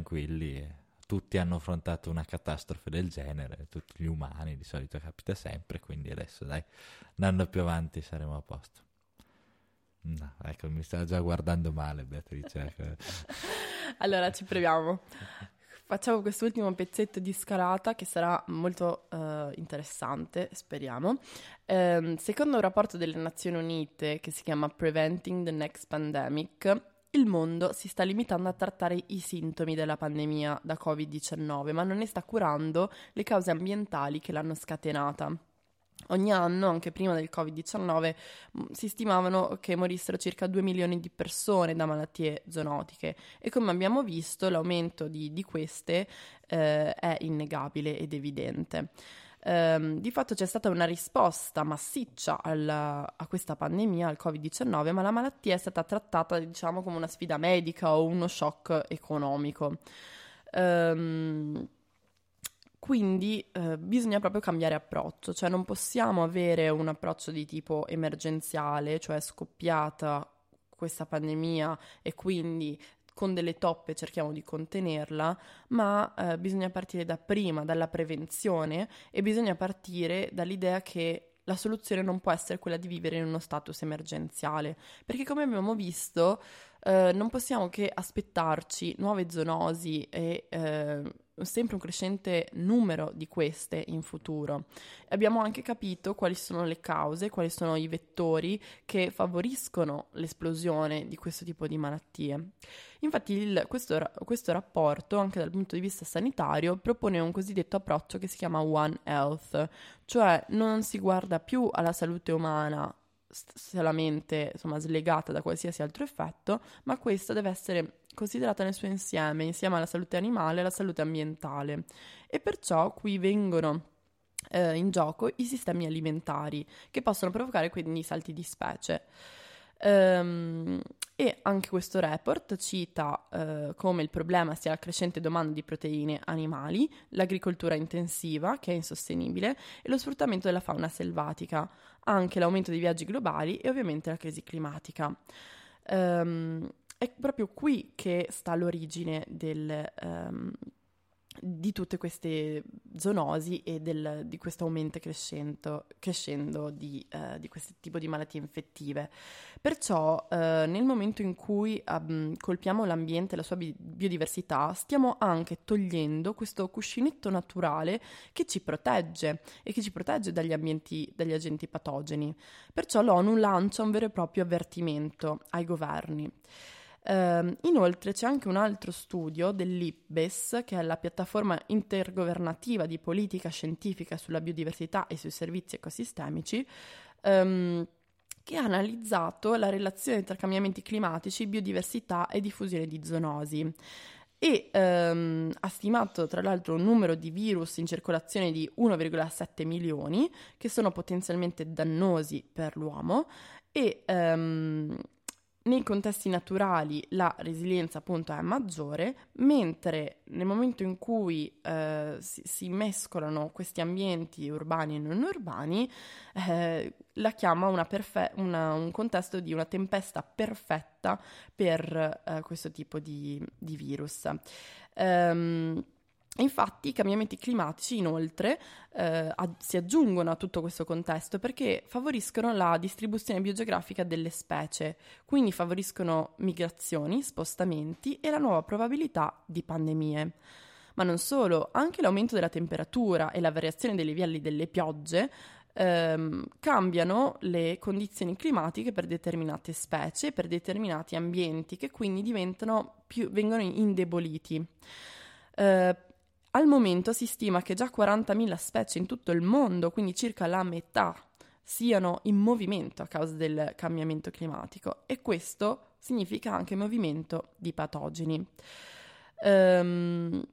Tranquilli. Tutti hanno affrontato una catastrofe del genere, tutti gli umani, di solito capita sempre, quindi adesso dai, andando più avanti saremo a posto. No, ecco, mi stava già guardando male Beatrice. Ecco. allora ci proviamo. Facciamo quest'ultimo pezzetto di scalata che sarà molto uh, interessante, speriamo. Um, secondo un rapporto delle Nazioni Unite che si chiama Preventing the Next Pandemic, il mondo si sta limitando a trattare i sintomi della pandemia da Covid-19, ma non ne sta curando le cause ambientali che l'hanno scatenata. Ogni anno, anche prima del Covid-19, mm, si stimavano che morissero circa 2 milioni di persone da malattie zoonotiche e come abbiamo visto l'aumento di, di queste eh, è innegabile ed evidente. Um, di fatto c'è stata una risposta massiccia alla, a questa pandemia, al Covid-19, ma la malattia è stata trattata diciamo come una sfida medica o uno shock economico. Um, quindi eh, bisogna proprio cambiare approccio, cioè non possiamo avere un approccio di tipo emergenziale, cioè scoppiata questa pandemia e quindi con delle toppe cerchiamo di contenerla, ma eh, bisogna partire da prima, dalla prevenzione e bisogna partire dall'idea che la soluzione non può essere quella di vivere in uno status emergenziale, perché come abbiamo visto eh, non possiamo che aspettarci nuove zoonosi e eh, sempre un crescente numero di queste in futuro. Abbiamo anche capito quali sono le cause, quali sono i vettori che favoriscono l'esplosione di questo tipo di malattie. Infatti il, questo, questo rapporto, anche dal punto di vista sanitario, propone un cosiddetto approccio che si chiama One Health, cioè non si guarda più alla salute umana solamente insomma, slegata da qualsiasi altro effetto, ma questa deve essere considerata nel suo insieme, insieme alla salute animale e alla salute ambientale. E perciò qui vengono eh, in gioco i sistemi alimentari che possono provocare quindi salti di specie. Um, e anche questo report cita uh, come il problema sia la crescente domanda di proteine animali, l'agricoltura intensiva, che è insostenibile, e lo sfruttamento della fauna selvatica, anche l'aumento dei viaggi globali e ovviamente la crisi climatica. Um, è proprio qui che sta l'origine del, um, di tutte queste zoonosi e del, di questo aumento crescendo, crescendo di, uh, di, questo tipo di malattie infettive. Perciò uh, nel momento in cui um, colpiamo l'ambiente e la sua bi- biodiversità, stiamo anche togliendo questo cuscinetto naturale che ci protegge e che ci protegge dagli, ambienti, dagli agenti patogeni. Perciò l'ONU lancia un vero e proprio avvertimento ai governi. Uh, inoltre c'è anche un altro studio dell'IPBES, che è la piattaforma intergovernativa di politica scientifica sulla biodiversità e sui servizi ecosistemici, um, che ha analizzato la relazione tra cambiamenti climatici, biodiversità e diffusione di zoonosi. E um, ha stimato tra l'altro un numero di virus in circolazione di 1,7 milioni che sono potenzialmente dannosi per l'uomo e um, nei contesti naturali la resilienza appunto è maggiore, mentre nel momento in cui eh, si, si, mescolano questi ambienti urbani e non urbani, eh, la chiama perfe- una, un contesto di una tempesta perfetta per eh, questo tipo di, di virus. Um, Infatti i cambiamenti climatici inoltre eh, ad, si aggiungono a tutto questo contesto perché favoriscono la distribuzione biogeografica delle specie, quindi favoriscono migrazioni, spostamenti e la nuova probabilità di pandemie. Ma non solo, anche l'aumento della temperatura e la variazione dei livelli delle piogge ehm, cambiano le condizioni climatiche per determinate specie, per determinati ambienti che quindi più, vengono indeboliti. Eh, al momento si stima che già 40.000 specie in tutto il mondo, quindi circa la metà, siano in movimento a causa del cambiamento climatico e questo significa anche movimento di patogeni. Ehm,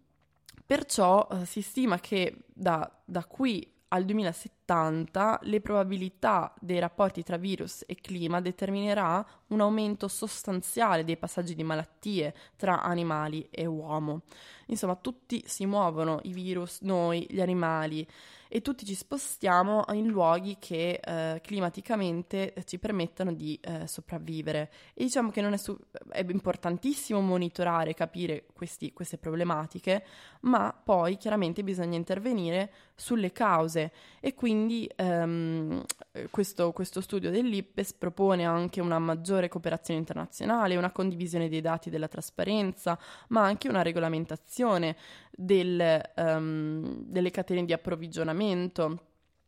perciò eh, si stima che da, da qui al 2070 70 le probabilità dei rapporti tra virus e clima determinerà un aumento sostanziale dei passaggi di malattie tra animali e uomo. Insomma, tutti si muovono, i virus, noi, gli animali, e tutti ci spostiamo in luoghi che eh, climaticamente ci permettano di eh, sopravvivere. E diciamo che è, su- è, importantissimo monitorare, capire questi, queste problematiche, ma poi chiaramente bisogna intervenire sulle cause e quindi ehm, questo, questo studio dell'IPES propone anche una maggiore cooperazione internazionale, una condivisione dei dati della trasparenza, ma anche una regolamentazione del, um, delle catene di approvvigionamento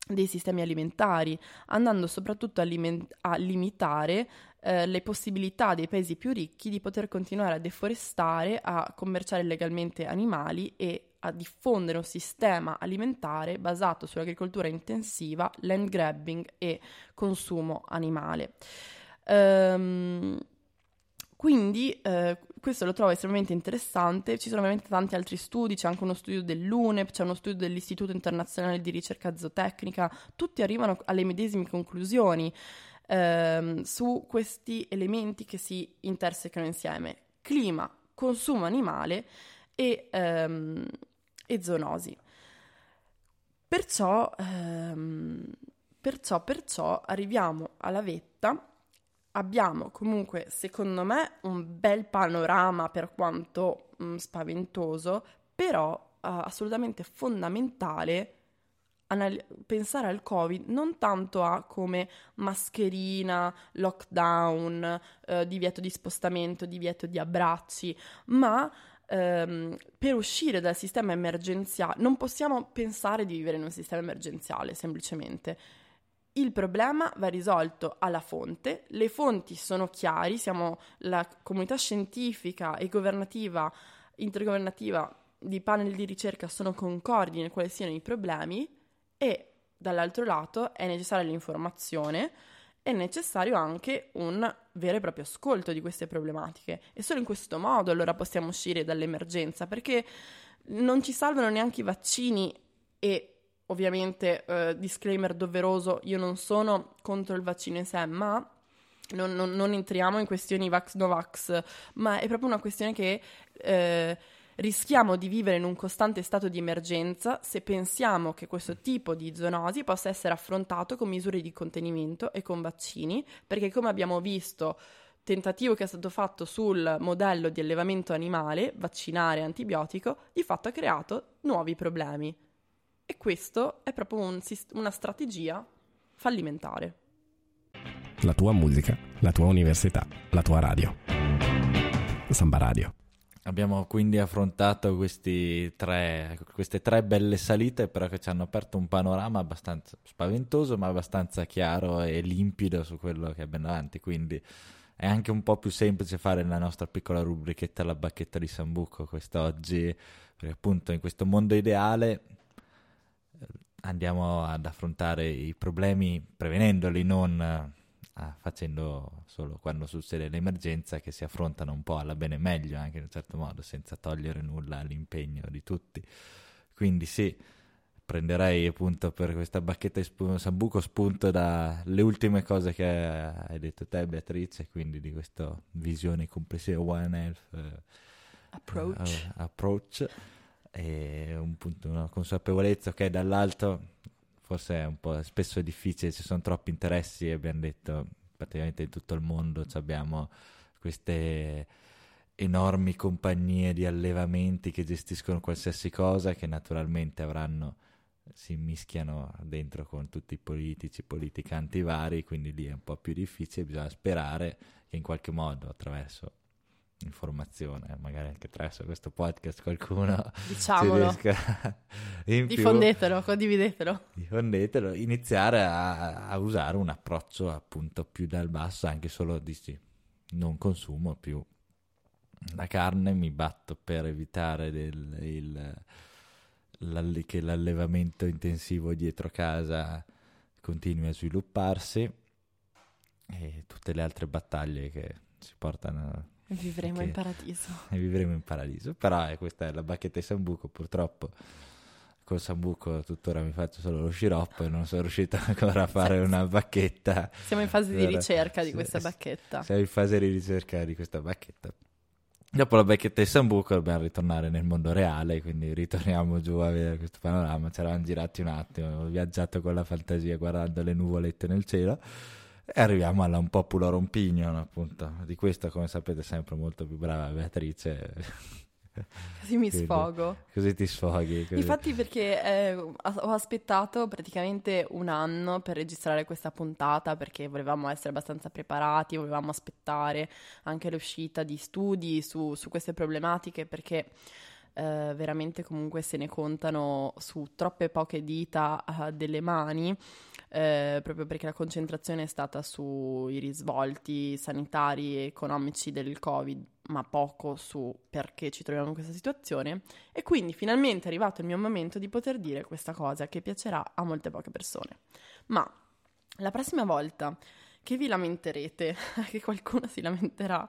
dei sistemi alimentari, andando soprattutto a, liment- a limitare eh, le possibilità dei paesi più ricchi di poter continuare a deforestare, a commerciare legalmente animali e a diffondere un sistema alimentare basato sull'agricoltura intensiva, land grabbing e consumo animale. Um, quindi eh, questo lo trovo estremamente interessante, ci sono veramente tanti altri studi, c'è anche uno studio dell'UNEP, c'è uno studio dell'Istituto Internazionale di Ricerca Zootecnica, tutti arrivano alle medesime conclusioni ehm, su questi elementi che si intersecano insieme, clima, consumo animale e, ehm, e zoonosi. Perciò, ehm, perciò, perciò arriviamo alla vetta abbiamo comunque, secondo me, un bel panorama per quanto mh, mm, spaventoso, però uh, assolutamente fondamentale anal- pensare al Covid non tanto a come mascherina, lockdown, uh, divieto di spostamento, divieto di abbracci, ma um, per uscire dal sistema emergenziale non possiamo pensare di vivere in un sistema emergenziale semplicemente. Il problema va risolto alla fonte, le fonti sono chiari, siamo la comunità scientifica e governativa, intergovernativa di panel di ricerca sono concordi nel quali siano i problemi e dall'altro lato è necessaria l'informazione, è necessario anche un vero e proprio ascolto di queste problematiche. E solo in questo modo allora possiamo uscire dall'emergenza perché non ci salvano neanche i vaccini e ovviamente, eh, disclaimer doveroso, io non sono contro il vaccino in sé, ma non, non, non entriamo in questioni vax-no-vax, ma è proprio una questione che eh, rischiamo di vivere in un costante stato di emergenza se pensiamo che questo tipo di zoonosi possa essere affrontato con misure di contenimento e con vaccini, perché come abbiamo visto tentativo che è stato fatto sul modello di allevamento animale, vaccinare antibiotico, di fatto ha creato nuovi problemi. E questo è proprio un, una strategia fallimentare. La tua musica, la tua università, la tua radio. Samba Radio. Abbiamo quindi affrontato tre, queste tre belle salite, però che ci hanno aperto un panorama abbastanza spaventoso, ma abbastanza chiaro e limpido su quello che abbiamo davanti. Quindi è anche un po' più semplice fare la nostra piccola rubrichetta La bacchetta di Sambuco quest'oggi, perché appunto in questo mondo ideale andiamo ad affrontare i problemi prevenendoli, non eh, facendo solo quando succede l'emergenza che si affrontano un po' alla bene meglio anche in un certo modo, senza togliere nulla all'impegno di tutti. Quindi sì, prenderei appunto per questa bacchetta di sp- sambuco spunto dalle ultime cose che hai detto te Beatrice, quindi di questa visione complessiva One Health eh, approach. Uh, approach e un punto, una consapevolezza che dall'alto forse è un po' spesso è difficile, ci sono troppi interessi e abbiamo detto praticamente in tutto il mondo abbiamo queste enormi compagnie di allevamenti che gestiscono qualsiasi cosa che naturalmente avranno si mischiano dentro con tutti i politici, politicanti vari, quindi lì è un po' più difficile, bisogna sperare che in qualche modo attraverso informazione, magari anche attraverso questo podcast qualcuno diciamolo. diffondetelo, condividetelo. Diffondetelo, iniziare a, a, usare un approccio appunto più dal basso anche solo dici non consumo più la carne mi batto per evitare del, il, che l'allevamento intensivo dietro casa continui a svilupparsi e tutte le altre battaglie che si portano vivremo in paradiso. E vivremo in paradiso. Però eh, questa è la bacchetta di Sambuco, purtroppo col sambuco tuttora mi faccio solo lo sciroppo e non sono riuscito ancora a fare una bacchetta. Siamo in fase di ricerca di sì, questa sì. bacchetta. Siamo in fase di ricerca di questa bacchetta. Dopo la bacchetta di Sambuco dobbiamo ritornare nel mondo reale, quindi ritorniamo giù a vedere questo panorama. Ci eravamo girati un attimo, ho viaggiato con la fantasia guardando le nuvolette nel cielo e arriviamo alla un popular opinion, appunto. Di questa, come sapete, sempre molto più brava Beatrice. Così mi Quindi, sfogo. Così ti sfoghi. così. Infatti perché eh, ho aspettato praticamente un anno per registrare questa puntata perché volevamo essere abbastanza preparati, volevamo aspettare anche l'uscita di studi su, su queste problematiche perché eh, veramente comunque se ne contano su troppe poche dita eh, delle mani eh, proprio perché la concentrazione è stata sui risvolti sanitari e economici del Covid, ma poco su perché ci troviamo in questa situazione. E quindi finalmente è arrivato il mio momento di poter dire questa cosa che piacerà a molte poche persone. Ma la prossima volta che vi lamenterete, che qualcuno si lamenterà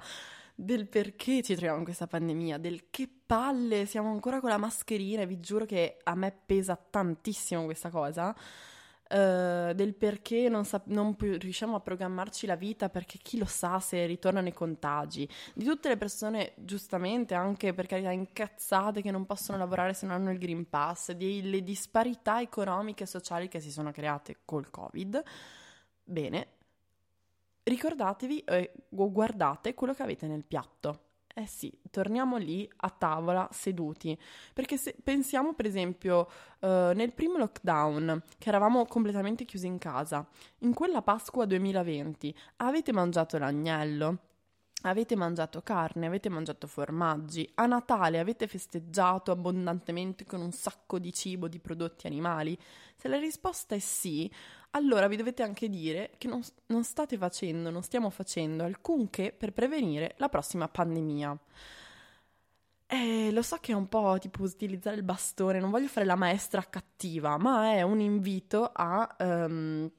del perché ci troviamo in questa pandemia, del che palle, siamo ancora con la mascherina e vi giuro che a me pesa tantissimo questa cosa eh, del perché non, sap- non più riusciamo a programmarci la vita perché chi lo sa se ritornano i contagi, di tutte le persone giustamente anche per carità incazzate che non possono lavorare se non hanno il Green Pass, delle disparità economiche e sociali che si sono create col Covid. Bene, ricordatevi e guardate quello che avete nel piatto. Eh sì, torniamo lì a tavola seduti, perché se pensiamo per esempio eh, nel primo lockdown, che eravamo completamente chiusi in casa, in quella Pasqua 2020 avete mangiato l'agnello? Avete mangiato carne, avete mangiato formaggi, a Natale avete festeggiato abbondantemente con un sacco di cibo, di prodotti animali? Se la risposta è sì, allora vi dovete anche dire che non, non state facendo, non stiamo facendo alcunché per prevenire la prossima pandemia. Eh, lo so che è un po' tipo utilizzare il bastone, non voglio fare la maestra cattiva, ma è un invito a ehm,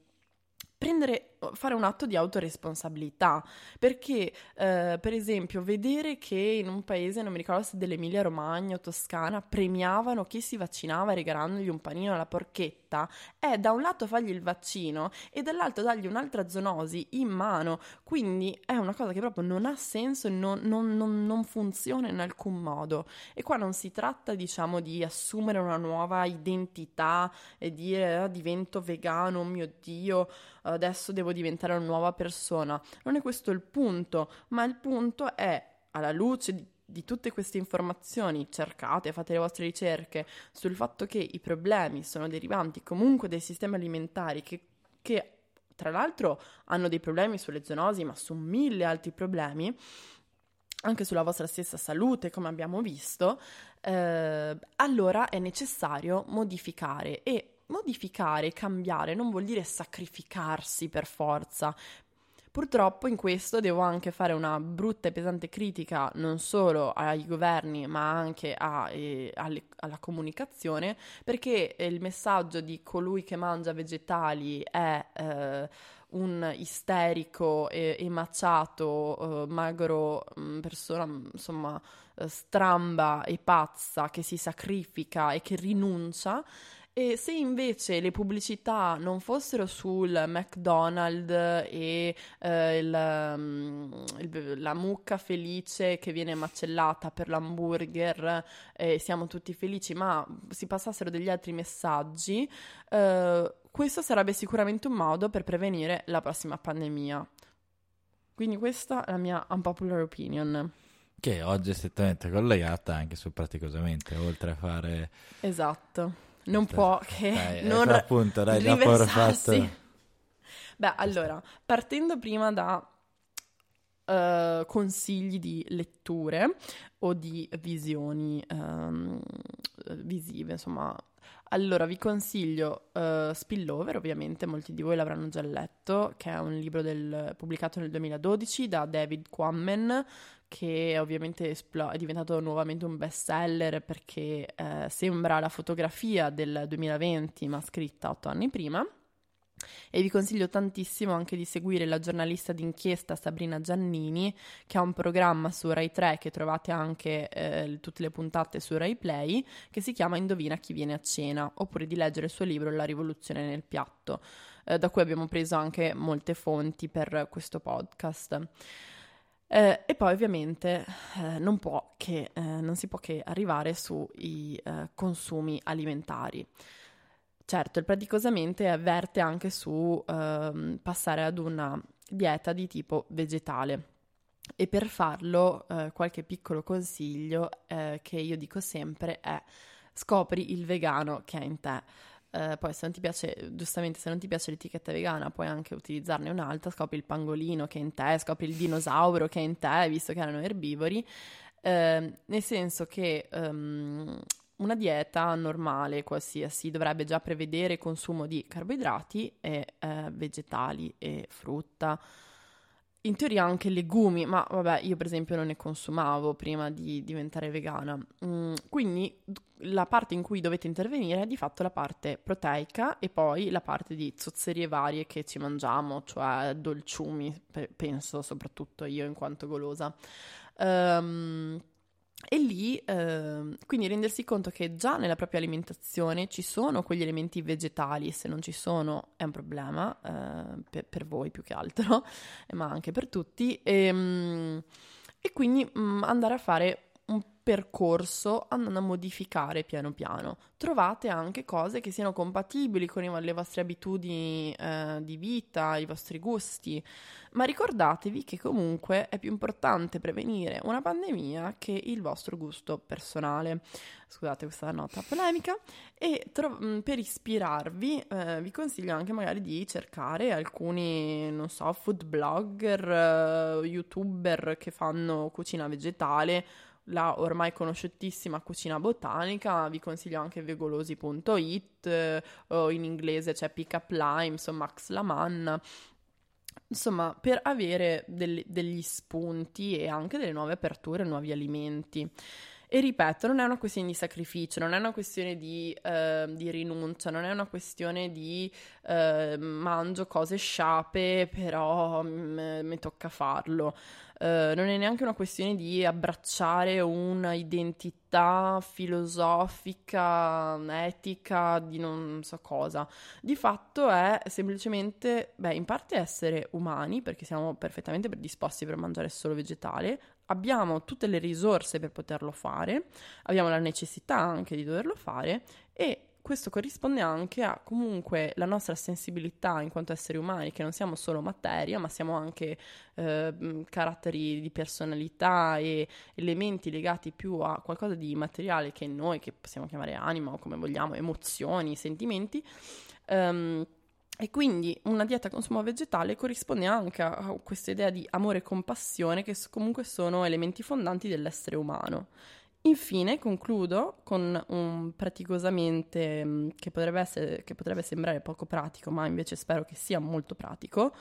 prendere, fare un atto di autoresponsabilità, perché eh, per esempio vedere che in un paese, non mi ricordo se dell'Emilia Romagna o Toscana, premiavano chi si vaccinava regalandogli un panino alla porchetta, è da un lato fargli il vaccino e dall'altro dargli un'altra zoonosi in mano, quindi è una cosa che proprio non ha senso e non, non, non, non funziona in alcun modo. E qua non si tratta, diciamo, di assumere una nuova identità e dire "Ah, divento vegano, oh mio Dio, adesso devo diventare una nuova persona. Non è questo il punto, ma il punto è, alla luce di, di tutte queste informazioni, cercate, fate le vostre ricerche sul fatto che i problemi sono derivanti comunque dai sistemi alimentari che, che tra l'altro hanno dei problemi sulle zoonosi, ma su mille altri problemi anche sulla vostra stessa salute, come abbiamo visto, eh, allora è necessario modificare e modificare, cambiare non vuol dire sacrificarsi per forza. Purtroppo in questo devo anche fare una brutta e pesante critica non solo ai governi ma anche a, eh, alle, alla comunicazione perché il messaggio di colui che mangia vegetali è eh, un isterico e, e macciato, eh, magro, mh, persona insomma eh, stramba e pazza che si sacrifica e che rinuncia e se invece le pubblicità non fossero sul McDonald's e eh, il, mm, il- la mucca felice che viene macellata per l'hamburger e siamo tutti felici, ma si passassero degli altri messaggi, eh, questo sarebbe sicuramente un modo per prevenire la prossima pandemia. Quindi questa è la mia unpopular opinion. Che oggi è strettamente collegata anche su praticosamente, oltre a fare... Esatto. Non Sta- può che dai, non ecco, appunto, dai, riversarsi. fatto- Beh, allora, partendo prima da eh, consigli di letture o di visioni ehm, visive, insomma. Allora, vi consiglio eh, Spillover, ovviamente molti di voi l'avranno già letto, che è un libro del- pubblicato nel 2012 da David Quammen, che ovviamente esplo- è diventato nuovamente un bestseller perché eh, sembra la fotografia del 2020 ma scritta otto anni prima. E vi consiglio tantissimo anche di seguire la giornalista d'inchiesta Sabrina Giannini, che ha un programma su Rai 3 che trovate anche eh, tutte le puntate su Rai Play, che si chiama Indovina chi viene a cena, oppure di leggere il suo libro La rivoluzione nel piatto, eh, da cui abbiamo preso anche molte fonti per questo podcast. Eh, e poi ovviamente eh, non, che, eh, non, si può che arrivare sui eh, consumi alimentari. Certo, il praticosamente avverte anche su ehm, passare ad una dieta di tipo vegetale. E per farlo, eh, qualche piccolo consiglio eh, che io dico sempre è scopri il vegano che è in te. Uh, poi se non ti piace, giustamente se non ti piace l'etichetta vegana puoi anche utilizzarne un'altra, scopri il pangolino che è in te, scopri il dinosauro che è in te, visto che erano erbivori, uh, nel senso che um, una dieta normale, qualsiasi, dovrebbe già prevedere consumo di carboidrati e uh, vegetali e frutta in teoria anche legumi, ma vabbè, io per esempio non ne consumavo prima di diventare vegana. Mm, quindi la parte in cui dovete intervenire è di fatto la parte proteica e poi la parte di zozzerie varie che ci mangiamo, cioè dolciumi, penso soprattutto io in quanto golosa. Um, e lì, eh, quindi rendersi conto che già nella propria alimentazione ci sono quegli elementi vegetali, se non ci sono è un problema, eh, per, per, voi più che altro, ma anche per tutti, e, ehm, e quindi mh, mm, andare a fare percorso andando a modificare piano piano. Trovate anche cose che siano compatibili con le vostre abitudini eh, di vita, i vostri gusti, ma ricordatevi che comunque è più importante prevenire una pandemia che il vostro gusto personale. Scusate questa nota polemica. E tro- mm, per ispirarvi eh, vi consiglio anche magari di cercare alcuni, non so, food blogger, uh, youtuber che fanno cucina vegetale la ormai conosciutissima cucina botanica, vi consiglio anche vegolosi.it eh, o in inglese c'è Pick Up Lime, insomma Max Lamanna. Insomma, per avere degli, degli spunti e anche delle nuove aperture, nuovi alimenti. E ripeto, non è una questione di sacrificio, non è una questione di, eh, di rinuncia, non è una questione di eh, mangio cose sciape, però m- mi tocca farlo. Uh, non è neanche una questione di abbracciare una identità filosofica, etica, di non so cosa. Di fatto è semplicemente, beh, in parte essere umani, perché siamo perfettamente predisposti per mangiare solo vegetale, abbiamo tutte le risorse per poterlo fare, abbiamo la necessità anche di doverlo fare e questo corrisponde anche a comunque la nostra sensibilità in quanto esseri umani, che non siamo solo materia, ma siamo anche eh, caratteri di personalità e elementi legati più a qualcosa di materiale che noi, che possiamo chiamare anima o come vogliamo, emozioni, sentimenti. Um, e quindi una dieta a consumo vegetale corrisponde anche a questa idea di amore e compassione, che comunque sono elementi fondanti dell'essere umano. Infine concludo con un praticosamente mm, che potrebbe, essere, che potrebbe sembrare poco pratico, ma invece spero che sia molto pratico.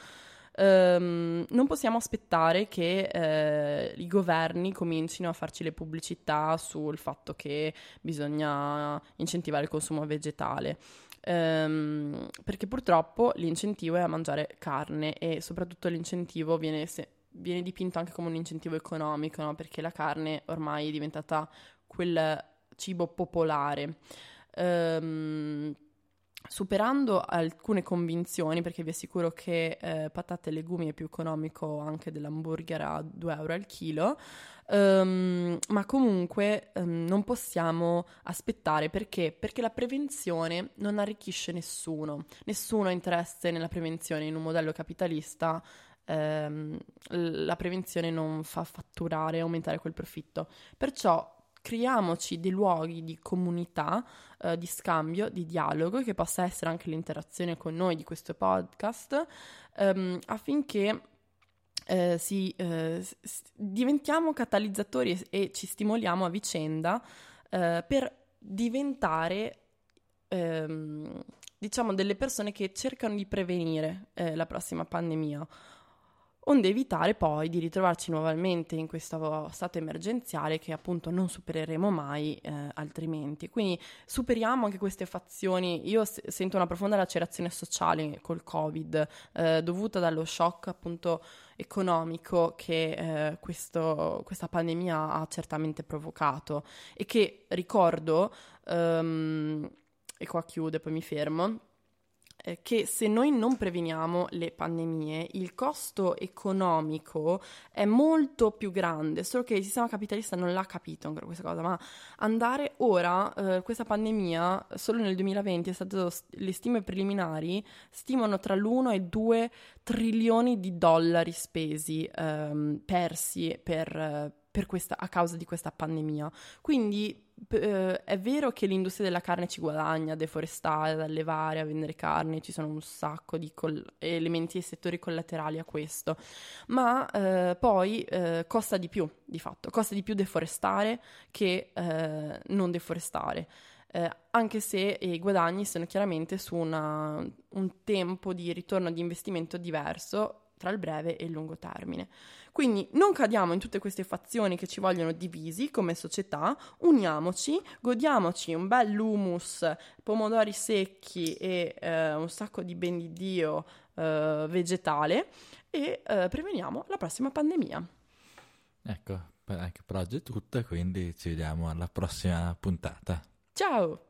Um, non possiamo aspettare che eh, i governi comincino a farci le pubblicità sul fatto che bisogna incentivare il consumo vegetale. Um, perché purtroppo l'incentivo è a mangiare carne e soprattutto l'incentivo viene se- viene dipinto anche come un incentivo economico, no? perché la carne ormai è diventata quel cibo popolare. Um, superando alcune convinzioni, perché vi assicuro che eh, patate e legumi è più economico anche dell'hamburger a 2 euro al chilo, um, ma comunque um, non possiamo aspettare perché? Perché la prevenzione non arricchisce nessuno, nessuno ha interesse nella prevenzione in un modello capitalista ehm, la prevenzione non fa fatturare aumentare quel profitto. Perciò creiamoci dei luoghi di comunità, eh, di scambio, di dialogo, che possa essere anche l'interazione con noi di questo podcast, ehm, affinché eh, si, eh, s- diventiamo catalizzatori e, e, ci stimoliamo a vicenda eh, per diventare ehm, diciamo delle persone che cercano di prevenire eh, la prossima pandemia onde evitare poi di ritrovarci nuovamente in questo stato emergenziale che appunto non supereremo mai eh, altrimenti. Quindi superiamo anche queste fazioni. Io s- sento una profonda lacerazione sociale col Covid eh, dovuta dallo shock appunto economico che eh, questo, questa pandemia ha certamente provocato e che ricordo, um, e qua chiude, poi mi fermo, che se noi non preveniamo le pandemie, il costo economico è molto più grande, solo che il sistema capitalista non l'ha capito ancora questa cosa, ma andare ora, eh, questa pandemia, solo nel 2020 è stato, le stime preliminari stimano tra l'1 e 2 trilioni di dollari spesi, ehm, persi per, per questa, a causa di questa pandemia. Quindi eh, è vero che l'industria della carne ci guadagna, a deforestare, ad allevare, a vendere carne, ci sono un sacco di col- elementi e settori collaterali a questo, ma eh, poi eh, costa di più, di fatto, costa di più deforestare che eh, non deforestare. Eh, anche se i guadagni sono chiaramente su una, un tempo di ritorno di investimento diverso tra il breve e il lungo termine. Quindi non cadiamo in tutte queste fazioni che ci vogliono divisi come società, uniamoci, godiamoci un bel humus, pomodori secchi e eh, un sacco di ben di Dio eh, vegetale e eh, preveniamo la prossima pandemia. Ecco, anche per oggi è tutto, quindi ci vediamo alla prossima puntata. Ciao!